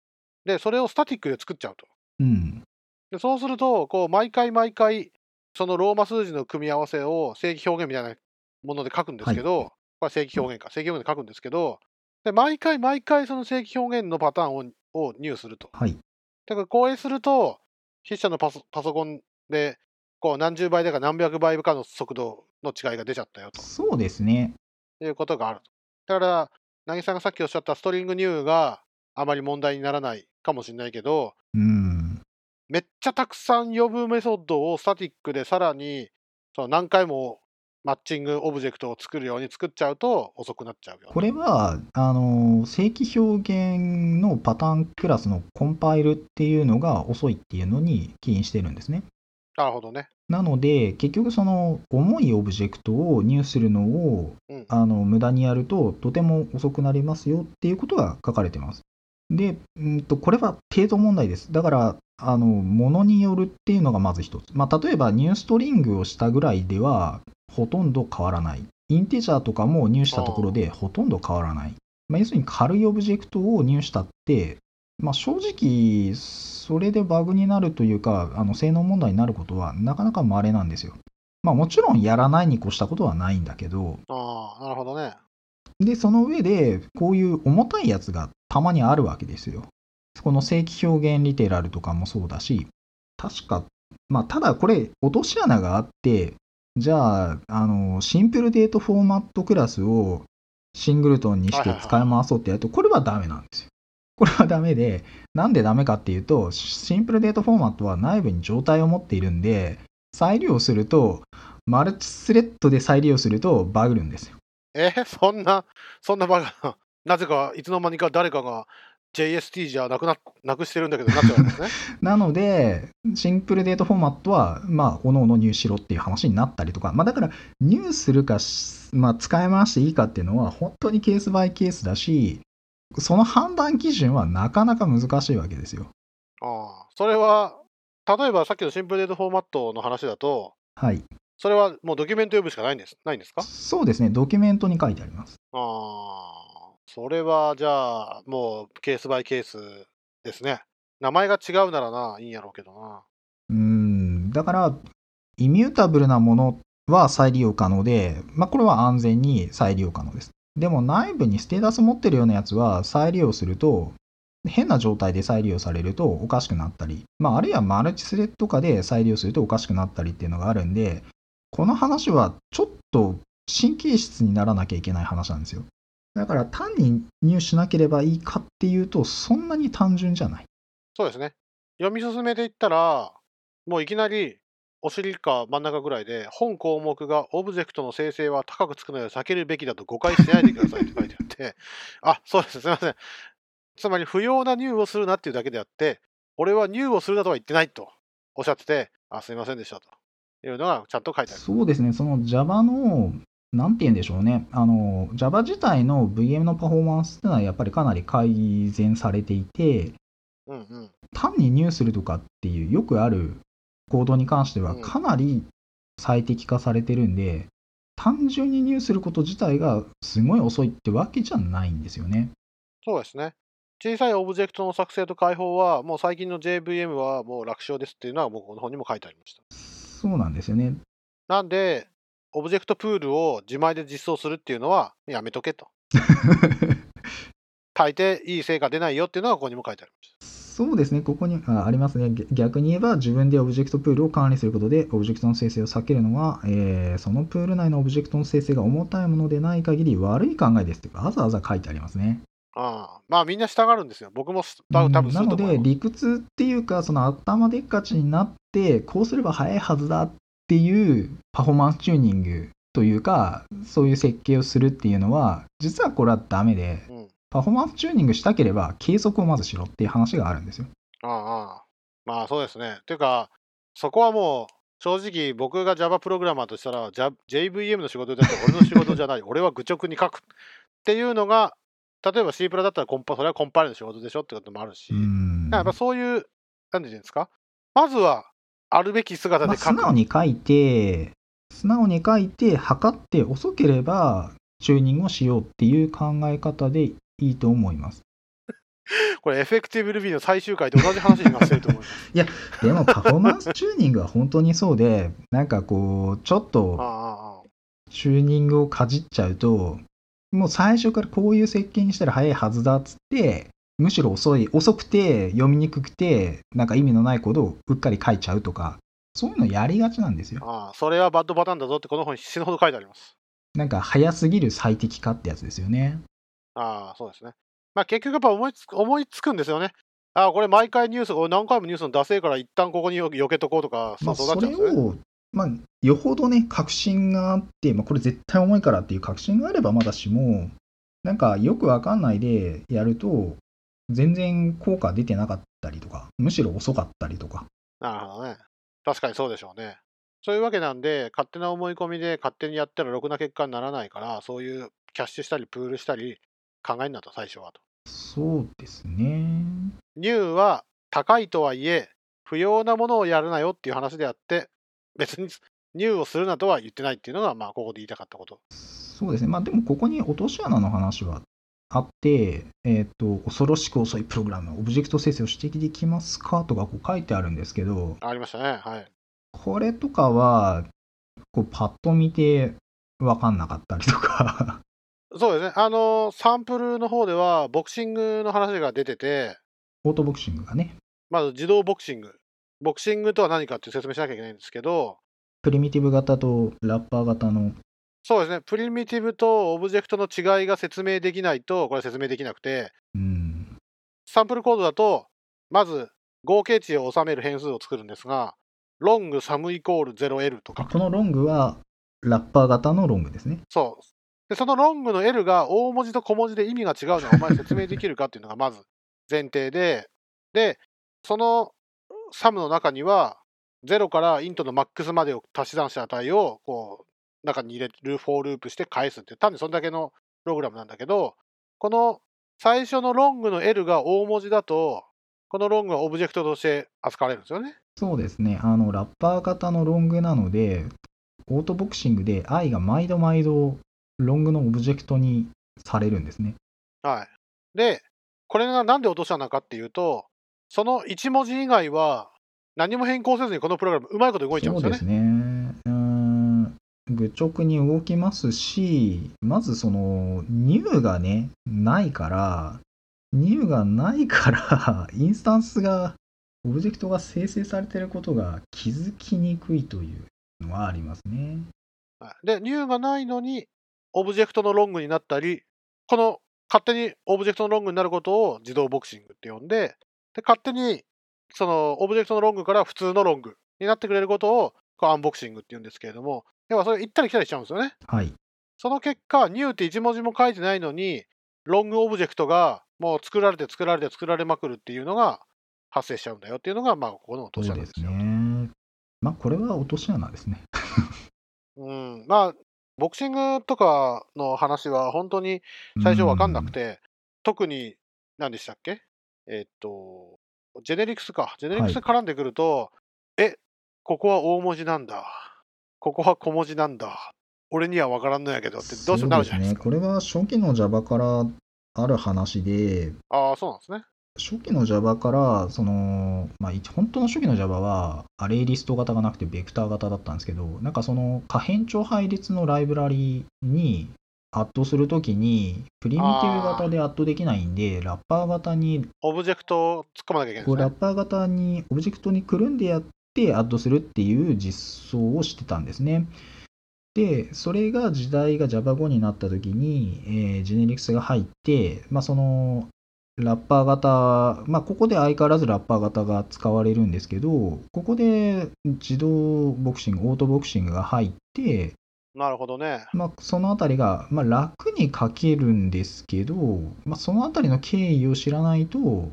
で、それをスタティックで作っちゃうと。うん、でそうすると、こう、毎回毎回、そのローマ数字の組み合わせを正規表現みたいなもので書くんですけど、はい、これは正規表現か、正規表現で書くんですけど、で毎回毎回その正規表現のパターンをを入すると。はい。だからこうすると、筆者のパソパソコンで、こう何十倍だか何百倍かの速度の違いが出ちゃったよと。そうですね。いうことがあると。だから、渚さんがさっきおっしゃったストリングニューがあまり問題にならないかもしれないけど、うん、めっちゃたくさん呼ぶメソッドをスタティックでさらにその何回もマッチングオブジェクトを作るように作っちゃうと遅くなっちゃうよ、これはあの正規表現のパターンクラスのコンパイルっていうのが遅いっていうのに起因してるんですね。なるほどね。なので、結局その重いオブジェクトを入するのを、うん、あの無駄にやるととても遅くなりますよっていうことが書かれてます。で、うんと、これは程度問題です。だから、あの、ものによるっていうのがまず一つ。まあ、例えばニューストリングをしたぐらいでは、ほとんど変わらない。インテジャーとかも入したところでほとんど変わらない。まあ、要するに軽いオブジェクトを入したって、まあ、正直、それでバグになるというか、あの性能問題になることはなかなか稀なんですよ。まあ、もちろんやらないに越したことはないんだけど。ああ、なるほどね。で、その上で、こういう重たいやつがたまにあるわけですよ。この正規表現リテラルとかもそうだし、確か、まあ、ただこれ、落とし穴があって、じゃあ、あの、シンプルデートフォーマットクラスをシングルトンにして使い回そうってやると、これはダメなんですよ。これはダメで、なんでダメかっていうと、シンプルデートフォーマットは内部に状態を持っているんで、再利用すると、マルチスレッドで再利用するとバグるんですよ。えー、そんな、そんなバグなぜか、いつの間にか誰かが JST じゃなくななくしてるんだけど、なっちゃうんですね。なので、シンプルデートフォーマットは、まあ、おのおの入しろっていう話になったりとか、まあ、だから、入するか、まあ、使い回していいかっていうのは、本当にケースバイケースだし、その判断基準はなかなか難しいわけですよ。ああ、それは、例えばさっきのシンプルデートフォーマットの話だと、はい。それはもうドキュメント読むしかないんですないんですか？そうですね、ドキュメントに書いてあります。ああ、それはじゃあ、もうケースバイケースですね。名前が違うならな、いいんやろうけどな。うん、だから、イミュータブルなものは再利用可能で、まあ、これは安全に再利用可能です。でも内部にステータス持ってるようなやつは再利用すると、変な状態で再利用されるとおかしくなったり、まあ、あるいはマルチスレッド化で再利用するとおかしくなったりっていうのがあるんで、この話はちょっと神経質にならなきゃいけない話なんですよ。だから単に入しなければいいかっていうと、そんなに単純じゃない。そうですね。読み進めていったら、もういきなりお尻か真ん中ぐらいで、本項目がオブジェクトの生成は高くつくので避けるべきだと誤解しないでくださいって書いてあって、あ、そうです、すみません。つまり不要な入をするなっていうだけであって、俺は入をするなとは言ってないとおっしゃってて、あ、すみませんでしたというのがちゃんと書いてある。そうですね、その Java の、なんて言うんでしょうね、あの Java 自体の VM のパフォーマンスっていうのはやっぱりかなり改善されていて、うんうん。単に入するとかっていうよくあるコードに関してはうんかなり最適化されてるんで、単純に入すること自体がすごい遅いってわけじゃないんですよね。そうですね。小さいオブジェクトの作成と開放は、もう最近の JVM はもう楽勝ですっていうのは、もうこの本にも書いてありました。そうなんですよね。なんで、オブジェクトプールを自前で実装するっていうのはやめとけと。大抵いい成果出ないよっていうのがここにも書いてありました。そうですね、ここにあありますね。逆逆に言えば、自分でオブジェクトプールを管理することで、オブジェクトの生成を避けるのは、えーそのプール内のオブジェクトの生成が重たいものでない限り悪い考えですってわざわざ書いてありますね。ああまあみんな従うんですよ。僕もす多分なので。理屈っていうか、その頭でっかちになって、こうすれば早いはずだっていうパフォーマンスチューニングというか、そういう設計をするっていうのは、実はこれはダメで、うん。パフォーマンスチューニングしたければ、計測をまずしろっていう話があるんですよ。ああああまあそうですね。というか、そこはもう正直僕が Java プログラマーとしたら、JVM の仕事だって俺の仕事じゃない。俺は愚直に書くっていうのが、例えば C プラだったらコンパ、それはコンパイルの仕事でしょってこともあるし、うんやっぱそういう、なんて言うんですか？まずはあるべき姿まあ、で書く。素直に書いて、素直に書いて、測って遅ければ、チューニングをしようっていう考え方でいいと思います。これ、エフェクティブ Ruby の最終回と同じ話になってると思います。でも、パフォーマンスチューニングは本当にそうで、なんかこう、ちょっあとああああチューニングをかじっちゃうと、もう最初からこういう設計にしたら早いはずだっつって、むしろ遅い、遅くて読みにくくて、なんか意味のないコードをうっかり書いちゃうとか、そういうのやりがちなんですよ。ああそれはバッドパターンだぞってこの本に死ぬほど書いてあります。なんか早すぎる最適化ってやつですよね。ああ、そうですね。まあ結局やっぱ思いつく思いつくんですよね。ああ、これ毎回ニュース、俺何回もニュースの出せえから一旦ここによ避けとこうとか、まあ、そうなっちゃうんですよね。を、まあ、よほどね、確信があって、まあ、これ絶対重いからっていう確信があればまだしも、なんかよくわかんないでやると、全然効果出てなかったりとか、むしろ遅かったりとか。なるほどね。確かにそうでしょうね。そういうわけなんで、勝手な思い込みで勝手にやったらろくな結果にならないから、そういうキャッシュしたりプールしたり考えんなと、最初はと。そうですね。ニューは高いとはいえ、不要なものをやるなよっていう話であって、別にニューをするなとは言ってないっていうのが、まあ、ここで言いたかったこと。そうですね。まあでもここに落とし穴の話はあって、えっ、と、恐ろしく遅いプログラム、オブジェクト生成を指摘できますかとかこう書いてあるんですけど、ありましたね。はい。これとかは、こうパッと見て分かんなかったりとか、そうですね。あのサンプルの方では、ボクシングの話が出てて、オートボクシングがね、まず自動ボクシング。ボクシングとは何かって説明しなきゃいけないんですけど、プリミティブ型とラッパー型の、そうですね。プリミティブとオブジェクトの違いが説明できないと、これは説明できなくて、うん、サンプルコードだと、まず合計値を収める変数を作るんですが、ロングサムイコール 0L とか、この Long はラッパー型の Long ですね。そう。で、そのロングの L が大文字と小文字で意味が違うのはお前説明できるかっていうのがまず前提で、で、その sum の中には、0から int の max までを足し算した値を、こう、中に入れる、 for loop して返すって、単にそんだけのプログラムなんだけど、この最初のロングの L が大文字だと、この Long はオブジェクトとして扱われるんですよね。そうですね。あの、ラッパー型のロングなので、オートボクシングで i が毎度毎度ロングのオブジェクトにされるんですね。はい。で、これがなんで落としたのかっていうと、その1文字以外は何も変更せずにこのプログラムうまいこと動いちゃうんですよね。そうですね。愚直に動きますし、まずその、ニューがね、ないから、new がないから、インスタンスが、オブジェクトが生成されていることが気づきにくいというのはありますね。で、 new がないのに、オブジェクトの Long になったり、この勝手にオブジェクトの Long になることを自動ボクシングって呼んで、で勝手にそのオブジェクトの Long から普通の long になってくれることをアンボクシングって言うんですけれども、要はそれ行ったり来たりしちゃうんですよね。はい。その結果、ニューって一文字も書いてないのに、ロングオブジェクトがもう作られて作られて作られまくるっていうのが発生しちゃうんだよっていうのが、まあ、ここの落とし穴ですよ。ね。まあ、これは落とし穴ですね。うん、まあ、ボクシングとかの話は本当に最初わかんなくて、特に何でしたっけ？えっと、ジェネリクスか。ジェネリクス絡んでくると、え、ここは大文字なんだ。ここは小文字なんだ。俺にはわからんのやけどってどうしてもなるじゃないですか。そうですね。これは初期の Java からある話で、ああ、そうなんですね。初期の Java から、その、まあ、い本当の初期の Java は、アレイリスト型がなくてベクター型だったんですけど、なんかその可変調配列のライブラリにアッドするときに、プリミティブ型でアッドできないんで、ラッパー型に、オブジェクトを突っ込まなきゃいけないんですね。ラッパー型に、オブジェクトにくるんでやってアッドするっていう実装をしてたんですね。で、それが時代が Java5 になったときに、えー、 generics が入って、まあ、その、ラッパー型、まあ、ここで相変わらずラッパー型が使われるんですけど、ここで自動ボクシング、オートボクシングが入って、なるほどね。まあ、そのあたりが、まあ、楽に書けるんですけど、まあ、そのあたりの経緯を知らないと、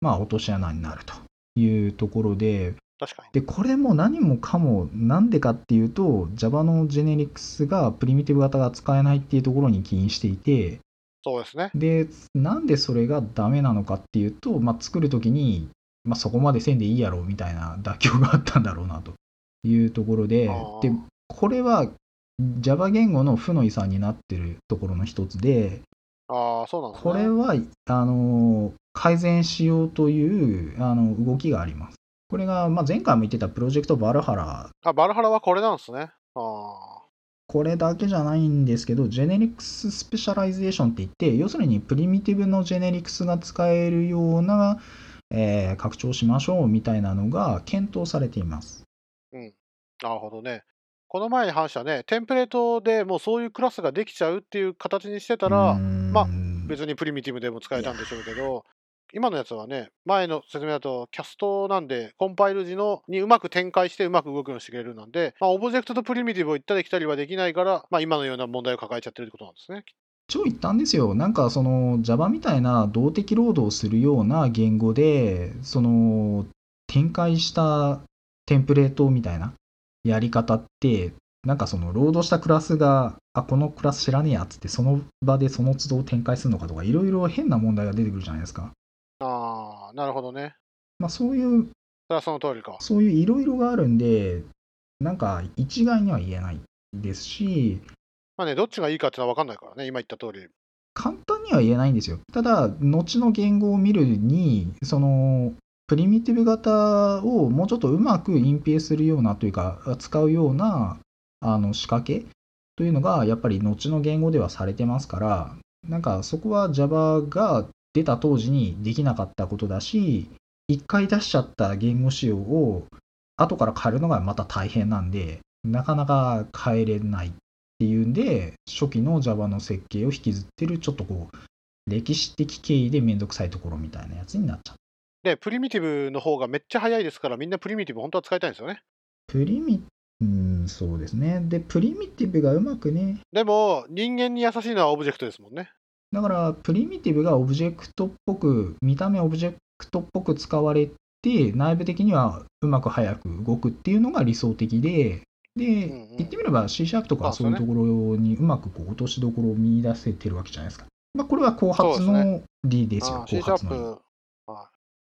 まあ、落とし穴になるというところで、確かに。で、これも何もかも、なんでかっていうと、Java のジェネリクスがプリミティブ型が使えないっていうところに起因していて、そうですね。で、なんでそれがダメなのかっていうと、まあ、作るときに、まあ、そこまでせんでいいやろみたいな妥協があったんだろうなというところでで、これは Java 言語の負の遺産になってるところの一つで、ああ、そうなんですね。これは、あの、改善しようというあの動きがあります。これが、まあ、前回も言ってたプロジェクトバルハラあ、バルハラはこれなんですね。あこれだけじゃないんですけど、 generics specialization って言って、要するにプリミティブの generics が使えるような、えー拡張しましょうみたいなのが検討されています。あ、うん。なるほどね。この前に話したね、テンプレートでもうそういうクラスができちゃうっていう形にしてたら、まあ別にプリミティブでも使えたんでしょうけど、今のやつはね、前の説明だとキャストなんで、コンパイル時のにうまく展開してうまく動くようにしてくれるなんで、まあ、オブジェクトとプリミティブを行ったり来たりはできないから、まあ、今のような問題を抱えちゃってるってことなんですね。一応言ったんですよ。なんかその Java みたいな動的労働をするような言語で、その展開したテンプレートみたいなやり方って、なんかそのロードしたクラスが、あ、このクラス知らねえやつって、その場でその都度展開するのかとか、いろいろ変な問題が出てくるじゃないですか。ああ、なるほどね。まあそういう、それはその通りか。そういういろいろがあるんで、なんか一概には言えないですし、まあね、どっちがいいかっていうのは分かんないからね、今言った通り。簡単には言えないんですよ。ただ、後の言語を見るに、その、プリミティブ型をもうちょっとうまく隠蔽するようなというか、使うようなあの仕掛けというのが、やっぱり後の言語ではされてますから、なんかそこは Java が出た当時にできなかったことだし、一回出しちゃった言語仕様を後から変えるのがまた大変なんで、なかなか変えれないっていうんで、初期の Java の設計を引きずってる、ちょっとこう、歴史的経緯でめんどくさいところみたいなやつになっちゃう。で、プリミティブの方がめっちゃ早いですから、みんなプリミティブ本当は使いたいんですよね。プリミ、うん、そうですね。で、プリミティブがうまくね、でも、人間に優しいのはオブジェクトですもんね。だから、プリミティブがオブジェクトっぽく、見た目オブジェクトっぽく使われて、内部的にはうまく早く動くっていうのが理想的で、で、うんうん言ってみれば C シャープとかそういうところにうまくこう落としどころを見出せてるわけじゃないですか。まあ、これは後発の理ですよ、あー C 後シャ発の。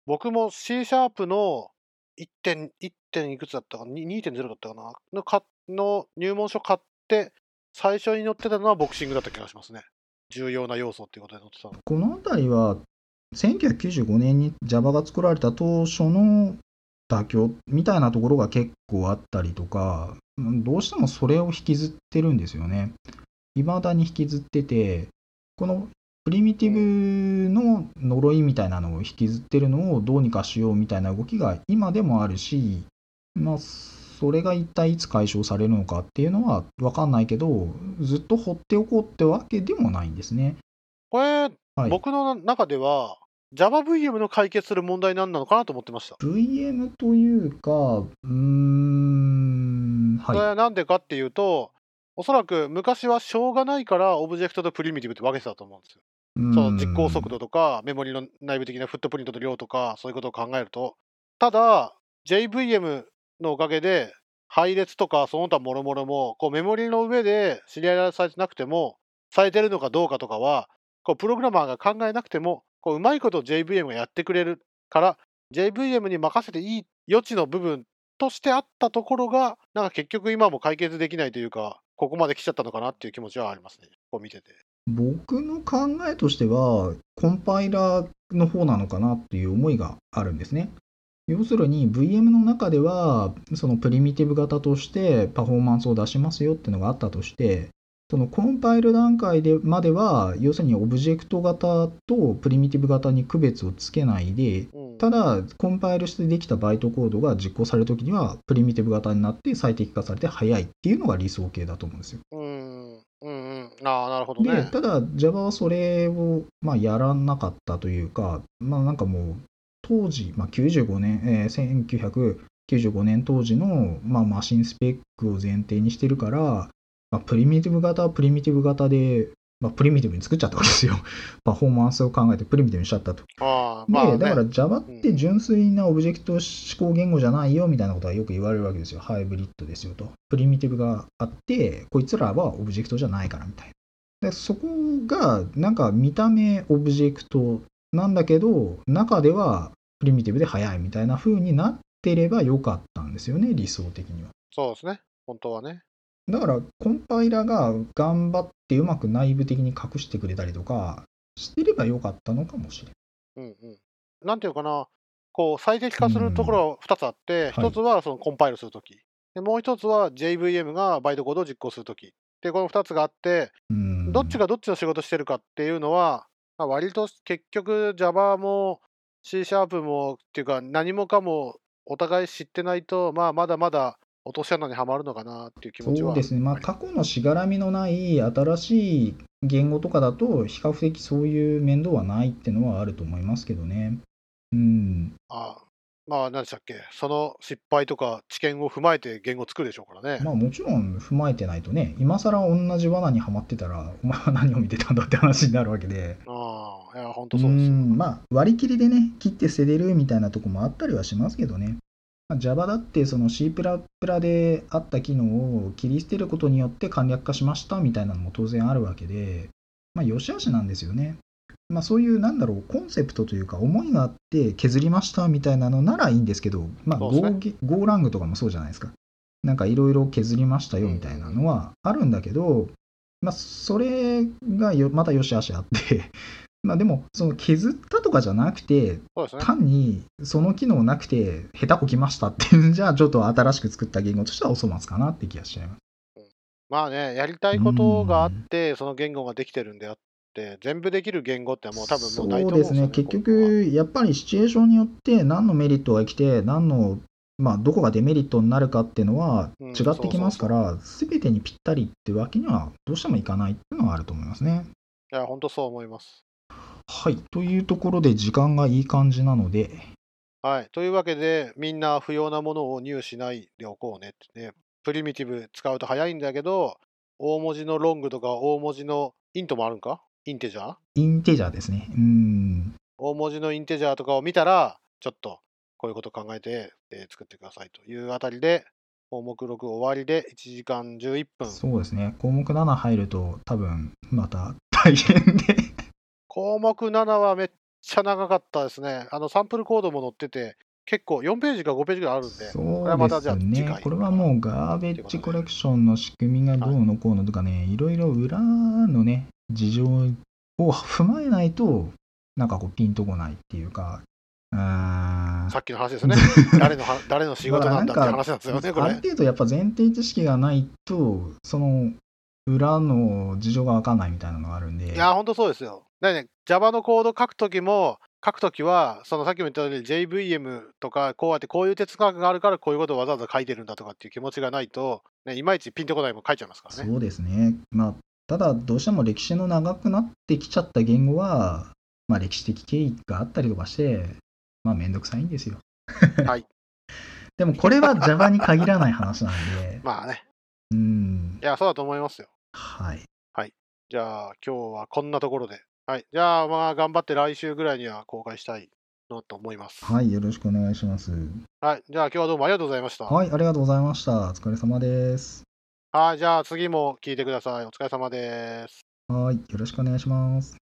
僕も C シャープの 1. 点、1. 点いくつだったかな、に2.0だったかな、のかの入門書買って、最初に載ってたのはボクシングだった気がしますね。重要な要素っていうことで載ってたの。この辺りは、1995年に Java が作られた当初の妥協みたいなところが結構あったりとか、どうしてもそれを引きずってるんですよね。未だに引きずってて、このプリミティブの呪いみたいなのを引きずってるのをどうにかしようみたいな動きが今でもあるし、まあ、それが一体いつ解消されるのかっていうのは分かんないけど、ずっと放っておこうってわけでもないんですね。これ、はい、僕の中では、JavaVM の解決する問題なんなのかなと思ってました。VM というか、うーん、それははなんでかっていうと、おそらく昔はしょうがないから、オブジェクトとプリミティブって分けてたと思うんですよ。い。その実行速度とか、メモリの内部的なフットプリントの量とか、そういうことを考えると。ただ、JVM のおかげで、配列とかその他もろもろも、こうメモリの上でシリアルされてなくても、されてるのかどうかとかは、こうプログラマーが考えなくても、こううまいこと JVM がやってくれるから、JVM に任せていい余地の部分としてあったところが、なんか結局今も解決できないというか、ここまで来ちゃったのかなっていう気持ちはありますね。こう見てて。僕の考えとしては、コンパイラーの方なのかなっていう思いがあるんですね。要するに VM の中では、そのプリミティブ型としてパフォーマンスを出しますよっていうのがあったとして、そのコンパイル段階でまでは、要するにオブジェクト型とプリミティブ型に区別をつけないで、うん、ただ、コンパイルしてできたバイトコードが実行されるときには、プリミティブ型になって最適化されて速いっていうのが理想形だと思うんですよ。うん、うん、うん。ああ、なるほどで、ね。ただ Java はそれを、まあ、やらなかったというか、まあ、なんかもう、当時、まあ、95年、えー1995年当時の、まあ、マシンスペックを前提にしてるから、まあ、プリミティブ型はプリミティブ型で、まあ、プリミティブに作っちゃったわけですよ。パフォーマンスを考えてプリミティブにしちゃったと。あまあ、ね、だから Java って純粋なオブジェクト指向言語じゃないよみたいなことはよく言われるわけですよ。ハイブリッドですよと。プリミティブがあって、こいつらはオブジェクトじゃないからみたいな。でそこがなんか見た目オブジェクトなんだけど、中ではプリミティブで速いみたいな風になってればよかったんですよね、理想的には。そうですね。本当はね。だからコンパイラが頑張ってうまく内部的に隠してくれたりとかしてればよかったのかもしれない。うんうん。なんていうかな、こう、最適化するところは2つあって、はい1つはそのコンパイルするとき、でもう1つは JVM がバイトコードを実行するとき。で、この2つがあって、うんどっちがどっちの仕事してるかっていうのは、まあ、割と結局 Java も C シャープもっていうか何もかもお互い知ってないと、まあ、まだまだ落とし穴にはまるのかなっていう気持ちはそうですね、まあ、り過去のしがらみのない新しい言語とかだと、比較的そういう面倒はないっていうのはあると思いますけどね。うん、あまあ何でしたっけその失敗とか知見を踏まえて言語作るでしょうからね。まあもちろん踏まえてないとね、今更同じ罠にはまってたら、お前は何を見てたんだって話になるわけで。ああいや本当そうですまあ割り切りでね、切って捨てれるみたいなとこもあったりはしますけどね。まあ、Java だってその C++ であった機能を切り捨てることによって簡略化しましたみたいなのも当然あるわけで、まあ、良し悪しなんですよね。まあ、そういう、なんだろう、コンセプトというか、思いがあって削りましたみたいなのならいいんですけど、まあ、そうですね Go, Go ラングとかもそうじゃないですか。なんかいろいろ削りましたよみたいなのはあるんだけど、まあ、それがよまた良し悪しあって、まあでも、その削ったとかじゃなくて。単にその機能なくて下手こきましたっていうんじゃ、ちょっと新しく作った言語としてはお粗末かなって気がしちゃいます。まあね、やりたいことがあって、その言語ができてるんであって、全部できる言語ってもう多分もうないと思うんですよね。そうですね、結局、やっぱりシチュエーションによって何のメリットが来て、何の、まあ、どこがデメリットになるかっていうのはうん違ってきますから、すべてにぴったりってわけにはどうしてもいかないっていうのはあると思いますね。いや、本当そう思います。はい、というところで時間がいい感じなので、はい。というわけで、みんな不要なものを入しないでおこうねってね。プリミティブ使うと早いんだけど、大文字のロングとか大文字のイントもあるんか？インテジャー？インテジャーですね。うん。大文字のインテジャーとかを見たら、ちょっとこういうこと考えて、えー作ってくださいというあたりで、項目6終わりで1時間11分。そうですね、項目7入ると、多分また大変で。項目7はめっちゃ長かったですね。あのサンプルコードも載ってて、結構4ページか5ページぐらいあるんで、そうれはまたじゃですねあ次回。これはもうガーベッジコレクションの仕組みがどうのこうのとかね、い、ろいろ裏のね、事情を踏まえないと、なんかこうピンとこないっていうか、あさっきの話ですよね。誰のは誰の仕事なんだって話なんですよね、これ。ある程度やっぱ前提知識がないと、その裏の事情が分かんないみたいなのがあるんで。いや、ほんとそうですよ。だね、Java のコード書くときも、書くときは、そのさっきも言ったように JVM とか、こうやってこういう哲学があるから、こういうことをわざわざ書いてるんだとかっていう気持ちがないと、ね、いまいちピンとこないもん書いちゃいますからね。そうですね。まあ、ただ、どうしても歴史の長くなってきちゃった言語は、まあ、歴史的経緯があったりとかして、まあ、めんどくさいんですよ。はい。でも、これは Java に限らない話なんで、まあね。うんい、や、そうだと思いますよ。はい。じゃあ、今日はこんなところで。はい。じゃあ、まあ、頑張って来週ぐらいには公開したいのと思います。はい、よろしくお願いします。はい。じゃあ、今日はどうもありがとうございました。はい、ありがとうございました。お疲れ様です。はい。じゃあ、次も聞いてください。お疲れ様です。はい、よろしくお願いします。